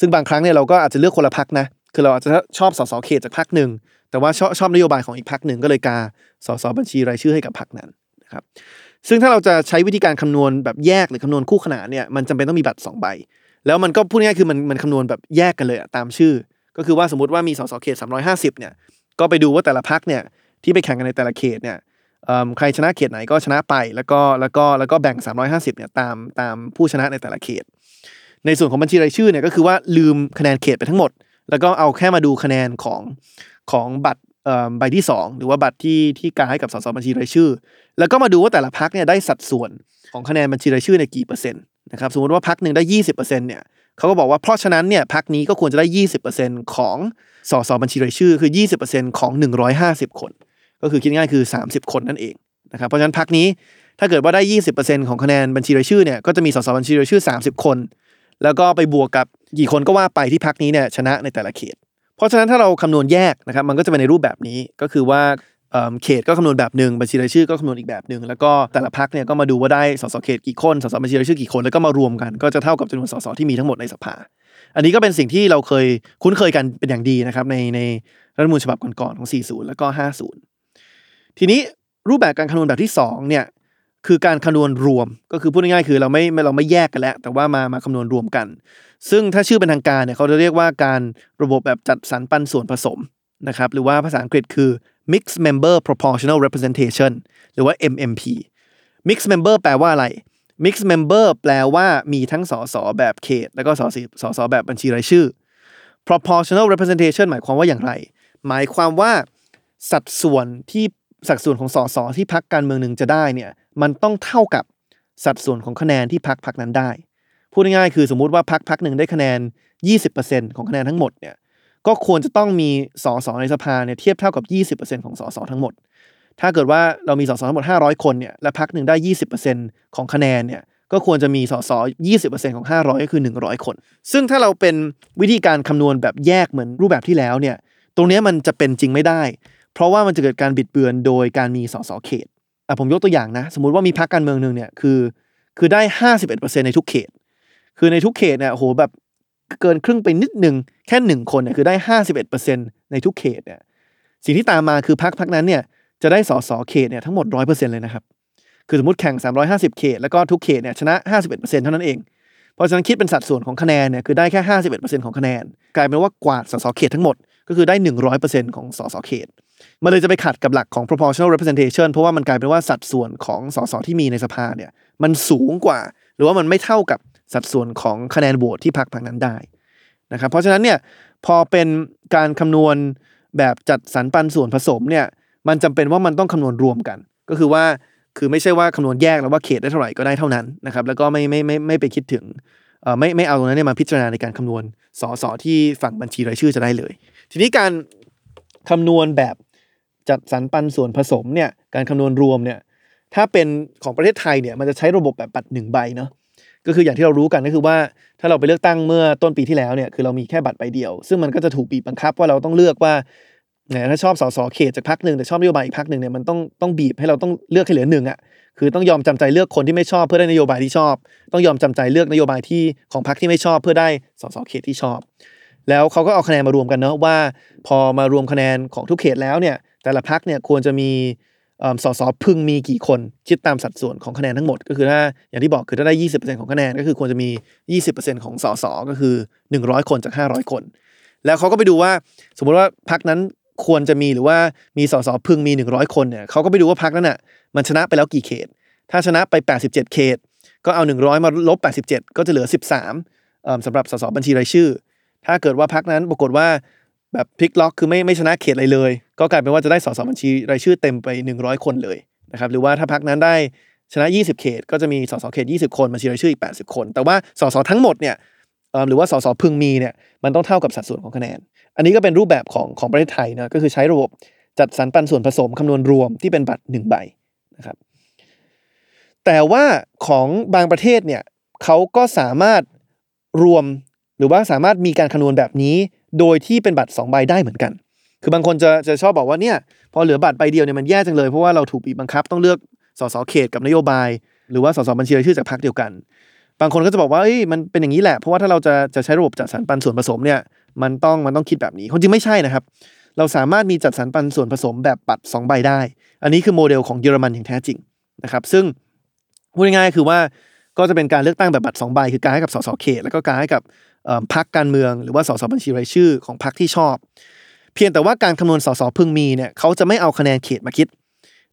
ซึ่งบางครั้งเนี่ยเราก็อาจจะเลือกคนละพักนะคือเราอาจจะชอบสสเขตจากพักหนึ่ง แต่ว่าชอบชอบนโยบายของอีกพักหนึ่งก็เลยกาสสบัญชีรายชื่อให้กับพักนั้นนะครับซึ่งถ้าเราจะใช้วิธีการคำนวณแบบแยกหรือคำนวณคู่ขนานเนี่ยมันจำเป็นต้องมีบัตร2ใบ แล้วมันก็พูดง่ายคือมันมันคำนวณแบบแยกกันเลยตามชื่อ ก็คือว่าสมมติว่ามีสสเขต350เนี่ยก็ไปดูว่าแต่ละพักเนี่ยที่ไปแข่งกันในแต่ละเขตเนี่ยใครชนะเขตไหนก็ชนะไปแล้วก็แล้วก็แล้วก็แบ่ง 350เนี่ยตามตามผู้ชนะในแต่ละเขต ในส่วนของบัญชีรายชื่อเนี่ยก็คือว่าลืมคะแนนเขตไปทั้งหมด แล้วก็เอาแค่มาดูคะแนนของ ของบัตรใบที่ 2 หรือว่าบัตรที่ที่การให้กับสสบัญชีรายชื่อ แล้วก็มาดูว่าแต่ละพักเนี่ยได้สัดส่วนของคะแนนบัญชีรายชื่อในกี่เปอร์เซ็นต์นะครับสมมติว่าพักหนึ่งได้ 20%เนี่ยเขาก็บอกว่าเพราะฉะนั้นเนี่ยพักนี้ก็ควรจะได้ 20%ของสสบัญชีรายชื่อ คือ 20%ของ 150 คน ก็คือคิดง่ายคือ 30 คนนั่นเองนะครับเพราะฉะนั้นพักนี้ถ้าเกิดว่าได้ 20%ของคะแนนบัญชีรายชื่อเนี่ยก็จะมีสสบัญชีรายชื่อ 30 คน แล้วก็ไปบวกกับกี่คนก็ว่าไปที่พักนี้เนี่ยชนะในแต่ละเขต เพราะฉะนั้นถ้าเราคำนวณแยกนะครับมันก็จะเป็นในรูปแบบนี้ก็คือว่าเขตก็คำนวณแบบหนึ่งบัญชีรายชื่อก็คำนวณอีกแบบหนึ่งแล้วก็แต่ละพักเนี่ยก็มาดูว่าได้สสเขตกี่คนสสบัญชีรายชื่อกี่คนแล้วก็มารวมกัน ก็จะเท่ากับจำนวนสสที่มีทั้งหมดในสภา อันนี้ก็เป็นสิ่งที่เราเคยคุ้นเคยกันเป็นอย่างดีนะครับในในรัฐมนูญฉบับก่อนๆของ 40 แล้วก็ 50 ทีนี้รูปแบบการคำนวณแบบที่สองเนี่ย คือการคำนวณรวมก็คือพูดง่ายๆคือเราไม่เราไม่แยกกันแล้ว แต่ว่ามามาคำนวณรวมกัน ซึ่งถ้าชื่อเป็นทางการเนี่ยเขาจะเรียกว่าการระบบแบบจัดสรรปันส่วนผสมนะครับหรือว่าภาษาอังกฤษคือ mixed member proportional representation หรือว่า MMP mixed member แปลว่าอะไร mixed member แปลว่ามีทั้งสสแบบเขต แล้วก็สสสสแบบบัญชีรายชื่อ proportional representation หมายความว่าอย่างไร หมายความว่าสัดส่วนที่สัดส่วนของสสที่พักการเมืองหนึ่งจะได้เนี่ย มันต้องเท่ากับสัดส่วนของคะแนนที่พักพักนั้นได้ พูดง่ายๆคือสมมุติว่าพักพักหนึ่งได้คะแนน 20%ของคะแนนทั้งหมดเนี่ยก็ควรจะต้องมีสสในสภาเนี่ยเทียบเท่ากับ 20%ของสสทั้งหมด ถ้าเกิดว่าเรามีสสทั้งหมด 500 คนเนี่ยและพักหนึ่งได้ 20%ของคะแนนเนี่ยก็ควรจะมีสส20%ของ 500 ก็คือ 100 คน ซึ่งถ้าเราเป็นวิธีการคำนวณแบบแยกเหมือนรูปแบบที่แล้วเนี่ยตรงนี้มันจะเป็นจริงไม่ได้ เพราะว่ามันจะเกิดการบิดเบือนโดยการมีสสเขต อะผมยกตัวอย่างนะ สมมุติว่ามีพรรคการเมืองหนึ่งเนี่ยคือ คือได้51%ในทุกเขต คือในทุกเขตเนี่ยโหแบบเกินครึ่งไปนิดหนึ่งแค่หนึ่งคนเนี่ยคือได้51%ในทุกเขตเนี่ยสิ่งที่ตามมาคือพรรคพรรคนั้นเนี่ยจะได้สสเขตเนี่ยทั้งหมด100%เลยนะครับคือสมมติแข่ง 350 เขต แล้วก็ทุกเขตเนี่ยชนะ 51%เท่านั้นเอง เพราะฉะนั้นคิดเป็นสัดส่วนของคะแนนเนี่ยคือได้แค่ 51%ของคะแนน กลายเป็นว่ากวาดสสเขตทั้งหมด ก็คือได้ 100%ของสสเขต มันเลยจะไปขัดกับหลักของ proportional representation เพราะว่ามันกลายเป็นว่าสัดส่วนของสสที่มีในสภาเนี่ยมันสูงกว่า หรือว่ามันไม่เท่ากับสัดส่วนของคะแนนโหวตที่พรรคพรรคนั้นได้นะครับ เพราะฉะนั้นเนี่ยพอเป็นการคำนวณแบบจัดสรรปันส่วนผสมเนี่ยมันจำเป็นว่ามันต้องคำนวณรวมกัน ก็คือว่าคือไม่ใช่ว่าคำนวณแยกแล้วว่าเขตได้เท่าไหร่ก็ได้เท่านั้นนะครับแล้วก็ไม่ไม่ไม่ไม่ไปคิดถึงเอ่อไม่ไม่เอาตรงนั้นเนี่ยมาพิจารณาในการคำนวณสสที่ฝั่งบัญชีรายชื่อจะได้เลย ทีนี้การคำนวณแบบ จัดสรรปันส่วนผสมเนี่ยการคำนวณรวมเนี่ยถ้าเป็นของประเทศไทยเนี่ยมันจะใช้ระบบแบบบัตรหนึ่งใบเนาะก็คืออย่างที่เรารู้กันก็คือว่าถ้าเราไปเลือกตั้งเมื่อต้นปีที่แล้วเนี่ยคือเรามีแค่บัตรใบเดียว ซึ่งมันก็จะถูกบีบบังคับว่าเราต้องเลือกว่าถ้าชอบสสเขตจากพรรคหนึ่งแต่ชอบนโยบายอีกพรรคหนึ่งเนี่ยมันต้องต้องบีบให้เราต้องเลือกให้เหลือหนึ่งอะคือต้องยอมจำใจเลือกคนที่ไม่ชอบเพื่อได้นโยบายที่ชอบ ต้องยอมจำใจเลือกนโยบายที่ของพรรคที่ไม่ชอบเพื่อได้สสเขตที่ชอบ แล้วเขาก็เอาคะแนนมารวมกันเนาะว่า พอมารวมคะแนนของทุกเขตแล้วเนี่ย แต่ละพรรคเนี่ยควรจะมีเอิ่มสสพึงมีกี่คนคิดตามสัดส่วนของคะแนนทั้งหมด ก็คือถ้าอย่างที่บอกคือถ้าได้ 20%ของคะแนนก็คือควรจะมี 20%ของสสก็คือ 100 คนจาก 500 คน แล้วเขาก็ไปดูว่า สมมุติว่าพรรคนั้นควรจะมีหรือว่ามีสสพึงมี 100 คนเนี่ยเขาก็ไปดูว่าพรรคนั้นน่ะมันชนะไปแล้วกี่เขต ถ้าชนะไป 87 เขต ก็เอา 100 มาลบ 87 ก็จะเหลือ 13เอิ่มสำหรับสสบัญชีรายชื่อ ถ้าเกิดว่าพรรคนั้นปรากฏว่า แบบพลิกล็อกคือไม่ไม่ชนะเขตอะไรเลย ก็กลายเป็นว่าจะได้สสบัญชีรายชื่อเต็มไป 100 คนเลยนะครับหรือว่าถ้าพรรคนั้นได้ชนะ 20 เขต ก็จะมีสสเขต 20 คนบัญชีรายชื่ออีก 80 คน แต่ว่าสสทั้งหมดเนี่ยหรือว่าสสพึงมีเนี่ยมันต้องเท่ากับสัดส่วนของคะแนน อันนี้ก็เป็นรูปแบบของของประเทศไทยนะก็คือใช้ระบบจัดสรรปันส่วนผสมคำนวณรวมที่เป็นบัตรหนึ่งใบนะครับแต่ว่าของบางประเทศเนี่ยเขาก็สามารถรวมหรือว่าสามารถมีการคำนวณแบบนี้ โดยที่เป็นบัตร2ใบได้เหมือนกัน คือบางคนจะจะชอบบอกว่าเนี่ยพอเหลือบัตรใบเดียวเนี่ยมันแย่จังเลยเพราะว่าเราถูกบีบบังคับต้องเลือกสสเขตกับนโยบาย หรือว่าสสบัญชีรายชื่อจากพรรคเดียวกัน บางคนก็จะบอกว่าเอ้ยมันเป็นอย่างนี้แหละเพราะว่าถ้าเราจะจะใช้ระบบจัดสรรปันส่วนผสมเนี่ยมันต้องมันต้องคิดแบบนี้ความจริงไม่ใช่นะครับ เราสามารถมีจัดสรรปันส่วนผสมแบบบัตรสองใบได้ อันนี้คือโมเดลของเยอรมันอย่างแท้จริงนะครับ ซึ่งพูดง่ายๆคือว่าก็จะเป็นการเลือกตั้งแบบบัตรสองใบคือการให้กับสสเขตแล้วก็การให้กับ พรรคการเมืองหรือว่าสสบัญชีรายชื่อของพรรคที่ชอบ เพียงแต่ว่าการคำนวณสสพึงมีเนี่ยเขาจะไม่เอาคะแนนเขตมาคิด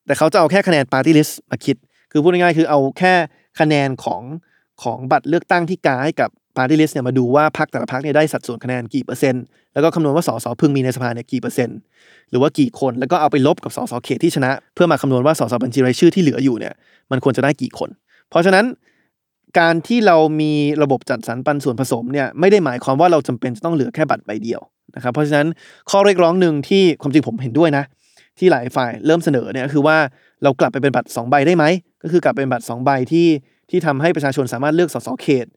แต่เขาจะเอาแค่คะแนน party list มาคิด คือพูดง่ายๆคือเอาแค่คะแนนของของบัตรเลือกตั้งที่กาให้กับ party list เนี่ยมาดูว่าพรรคแต่ละพรรคเนี่ยได้สัดส่วนคะแนนกี่เปอร์เซ็นต์แล้วก็คำนวณว่าสสพึงมีในสภาเนี่ยกี่เปอร์เซ็นต์หรือว่ากี่คนแล้วก็เอาไปลบกับสสเขตที่ชนะ เพื่อมาคำนวณว่าสสบัญชีรายชื่อที่เหลืออยู่เนี่ยมันควรจะได้กี่คน เพราะฉะนั้น การที่เรามีระบบจัดสรรปันส่วนผสมเนี่ยไม่ได้หมายความว่าเราจำเป็นจะต้องเหลือแค่บัตรใบเดียวนะครับเพราะฉะนั้นข้อเรียกร้องหนึ่งที่ความจริงผมเห็นด้วยนะ ที่หลายฝ่ายเริ่มเสนอเนี่ยคือว่าเรากลับไปเป็นบัตร 2 ใบได้ไหมก็คือกลับเป็นบัตร 2 ใบที่ที่ทำให้ประชาชนสามารถเลือกสสเขต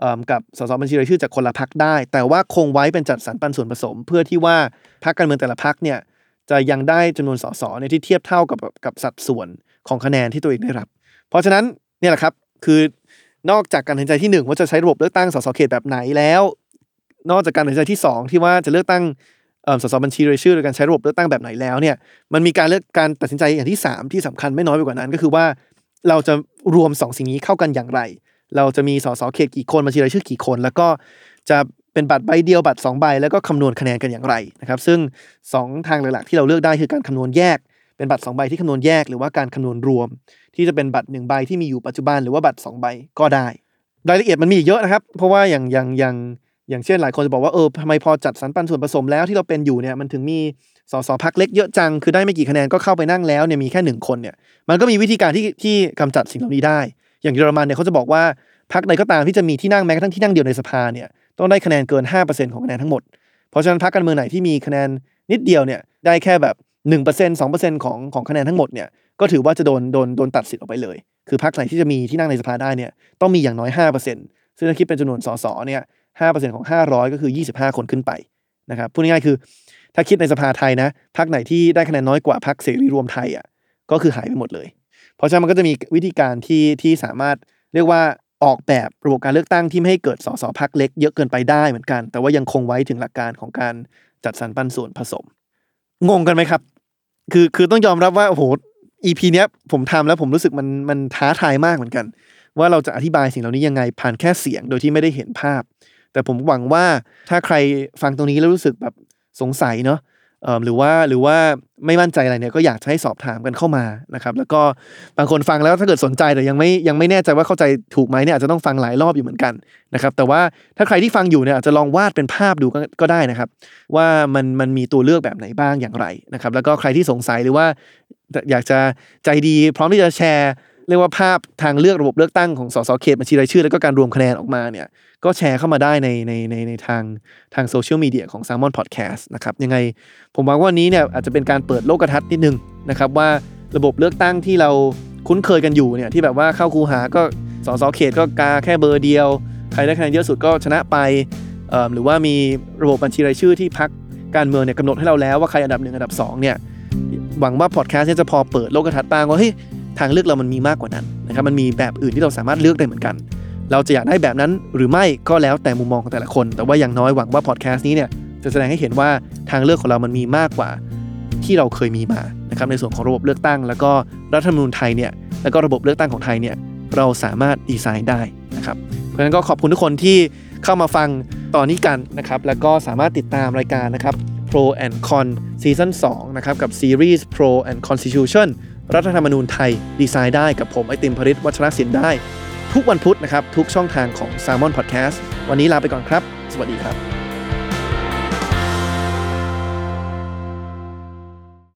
เกับสสบัญชีรายชื่อจากคนละพักได้ แต่ว่าคงไว้เป็นจัดสรรปันส่วนผสม เพื่อที่ว่าพักการเมืองแต่ละพักเนี่ยจะยังได้จำนวนสสเนี่ยที่เทียบเท่ากับกับสัดส่วนของคะแนนที่ตัวเองได้รับ เพราะฉะนั้นเนี่ยแหละครับคือ นอกจากการตัดสินใจที่หนึ่งว่าจะใช้ระบบเลือกตั้งสสเขตแบบไหนแล้ว นอกจากการตัดสินใจที่สองที่ว่าจะเลือกตั้งสสบัญชีรายชื่อโดยการใช้ระบบเลือกตั้งแบบไหนแล้วเนี่ยมันมีการเลือกการตัดสินใจอย่างที่สามที่สำคัญไม่น้อยไปกว่านั้น ก็คือว่าเราจะรวมสองสิ่งนี้เข้ากันอย่างไร เราจะมีสสเขตกี่คนบัญชีรายชื่อกี่คน แล้วก็จะเป็นบัตรใบเดียวบัตรสองใบแล้วก็คำนวณคะแนนกันอย่างไรนะครับซึ่งสองทางหลักๆที่เราเลือกได้คือการคำนวณแยก เป็นบัตรสองใบที่คำนวณแยกหรือว่าการคำนวณรวม ที่จะเป็นบัตรหนึ่งใบที่มีอยู่ปัจจุบันหรือว่าบัตรสองใบก็ได้ รายละเอียดมันมีเยอะนะครับ เพราะว่าอย่างอย่างอย่างอย่างเช่นหลายคนจะบอกว่าเออทำไมพอจัดสรรปันส่วนผสมแล้วที่เราเป็นอยู่เนี่ยมันถึงมีสสพักเล็กเยอะจัง คือได้ไม่กี่คะแนนก็เข้าไปนั่งแล้วเนี่ยมีแค่หนึ่งคนเนี่ยมันก็มีวิธีการที่ที่กำจัดสิ่งเหล่านี้ได้ อย่างเยอรมันเนี่ยเขาจะบอกว่าพักใดก็ตามที่จะมีที่นั่งแม้กระทั่งที่นั่งเดียวในสภาเนี่ยต้องได้คะแนนเกิน 5%ของคะแนนทั้งหมด เพราะฉะนั้นพรรคการเมืองไหนที่มีคะแนนนิดเดียวเนี่ยได้แค่แบบ 1% 2%ของของคะแนนทั้งหมดเนี่ยก็ถือว่าจะโดนโดนโดนตัดสิทธิ์ออกไปเลย คือพรรคไหนที่จะมีที่นั่งในสภาได้เนี่ยต้องมีอย่างน้อย5%ซึ่งถ้าคิดเป็นจำนวนสสเนี่ย5%ของ500ก็คือ25คนขึ้นไปนะครับพูดง่ายๆคือ ถ้าคิดในสภาไทยนะพรรคไหนที่ได้คะแนนน้อยกว่าพรรคเสรีรวมไทยอะก็คือหายไปหมดเลย เพราะฉะนั้นมันก็จะมีวิธีการที่ที่สามารถเรียกว่าออกแบบระบบการเลือกตั้งที่ไม่ให้เกิดสสพักเล็กเยอะเกินไปได้เหมือนกัน แต่ว่ายังคงไว้ถึงหลักการของการจัดสรรปันส่วนผสม งงกันไหมครับ คือคือต้องยอมรับว่าโอ้โห EP เนี้ยผมทำแล้วผมรู้สึกมันมันท้าทายมากเหมือนกัน ว่าเราจะอธิบายสิ่งเหล่านี้ยังไงผ่านแค่เสียงโดยที่ไม่ได้เห็นภาพ แต่ผมหวังว่าถ้าใครฟังตรงนี้แล้วรู้สึกแบบสงสัยเนาะ หรือว่าหรือว่าไม่มั่นใจอะไรเนี่ยก็อยากจะให้สอบถามกันเข้ามานะครับแล้วก็บางคนฟังแล้วถ้าเกิดสนใจแต่ยังไม่ยังไม่แน่ใจว่าเข้าใจถูกไหมเนี่ยอาจจะต้องฟังหลายรอบอยู่เหมือนกันนะครับแต่ว่าถ้าใครที่ฟังอยู่เนี่ยอาจจะลองวาดเป็นภาพดูก็ก็ได้นะครับ ว่ามันมันมีตัวเลือกแบบไหนบ้างอย่างไรนะครับแล้วก็ใครที่สงสัยหรือว่าอยากจะใจดีพร้อมที่จะแชร์ เรียกว่าภาพทางเลือกระบบเลือกตั้งของสสเขตบัญชีรายชื่อ แล้วก็การรวมคะแนนออกมาเนี่ยก็แชร์เข้ามาได้ในในในในทางทางโซเชียลมีเดียของ s ซ l m o n Podcast นะครับยังไงผมหวังว่าวันนี้เนี่ยอาจจะเป็นการเปิดโลกทัศน์นิดนึงนะครับว่าระบบเลือกตั้งที่เราคุ้นเคยกันอยู่เนี่ยที่แบบว่าเข้าคูหาก็สสเขตก็กาแค่เบอร์เดียว ใครได้คะแนนเยอะสุดก็ชนะไปเอ่อหรือว่ามีระบบบัญชีรายชื่อที่พักการเมืองเนี่ยกำหนดให้เราแล้วว่าใครอันดับหนึ่งอันดับสองเนี่ยหวังว่าพอดแคสต์จะพอเปิดโลกทัศน์บ้างว่าเฮ้ย ทางเลือกเรามันมีมากกว่านั้นนะครับมันมีแบบอื่นที่เราสามารถเลือกได้เหมือนกัน เราจะอยากได้แบบนั้นหรือไม่ก็แล้วแต่มุมมองของแต่ละคน แต่ว่าอย่างน้อยหวังว่าพอดแคสต์นี้เนี่ยจะแสดงให้เห็นว่าทางเลือกของเรามันมีมากกว่าที่เราเคยมีมานะครับในส่วนของระบบเลือกตั้ง แล้วก็รัฐธรรมนูญไทยเนี่ยแล้วก็ระบบเลือกตั้งของไทยเนี่ยเราสามารถดีไซน์ได้นะครับเพราะฉะนั้นก็ขอบคุณทุกคนที่เข้ามาฟังตอนนี้กันนะครับแล้วก็สามารถติดตามรายการนะครับ Pro and Con ซีซั่น2นะครับกับซีรีส์ Pro and Constitution รัฐธรรมนูญไทย ดีไซน์ได้กับผมไอติมพริตวัชรศิลป์ได้ ทุกวันพุธนะครับ ทุกช่องทางของ s ซ l m o n Podcast วันนี้ลาไปก่อนครับ สวัสดีครับ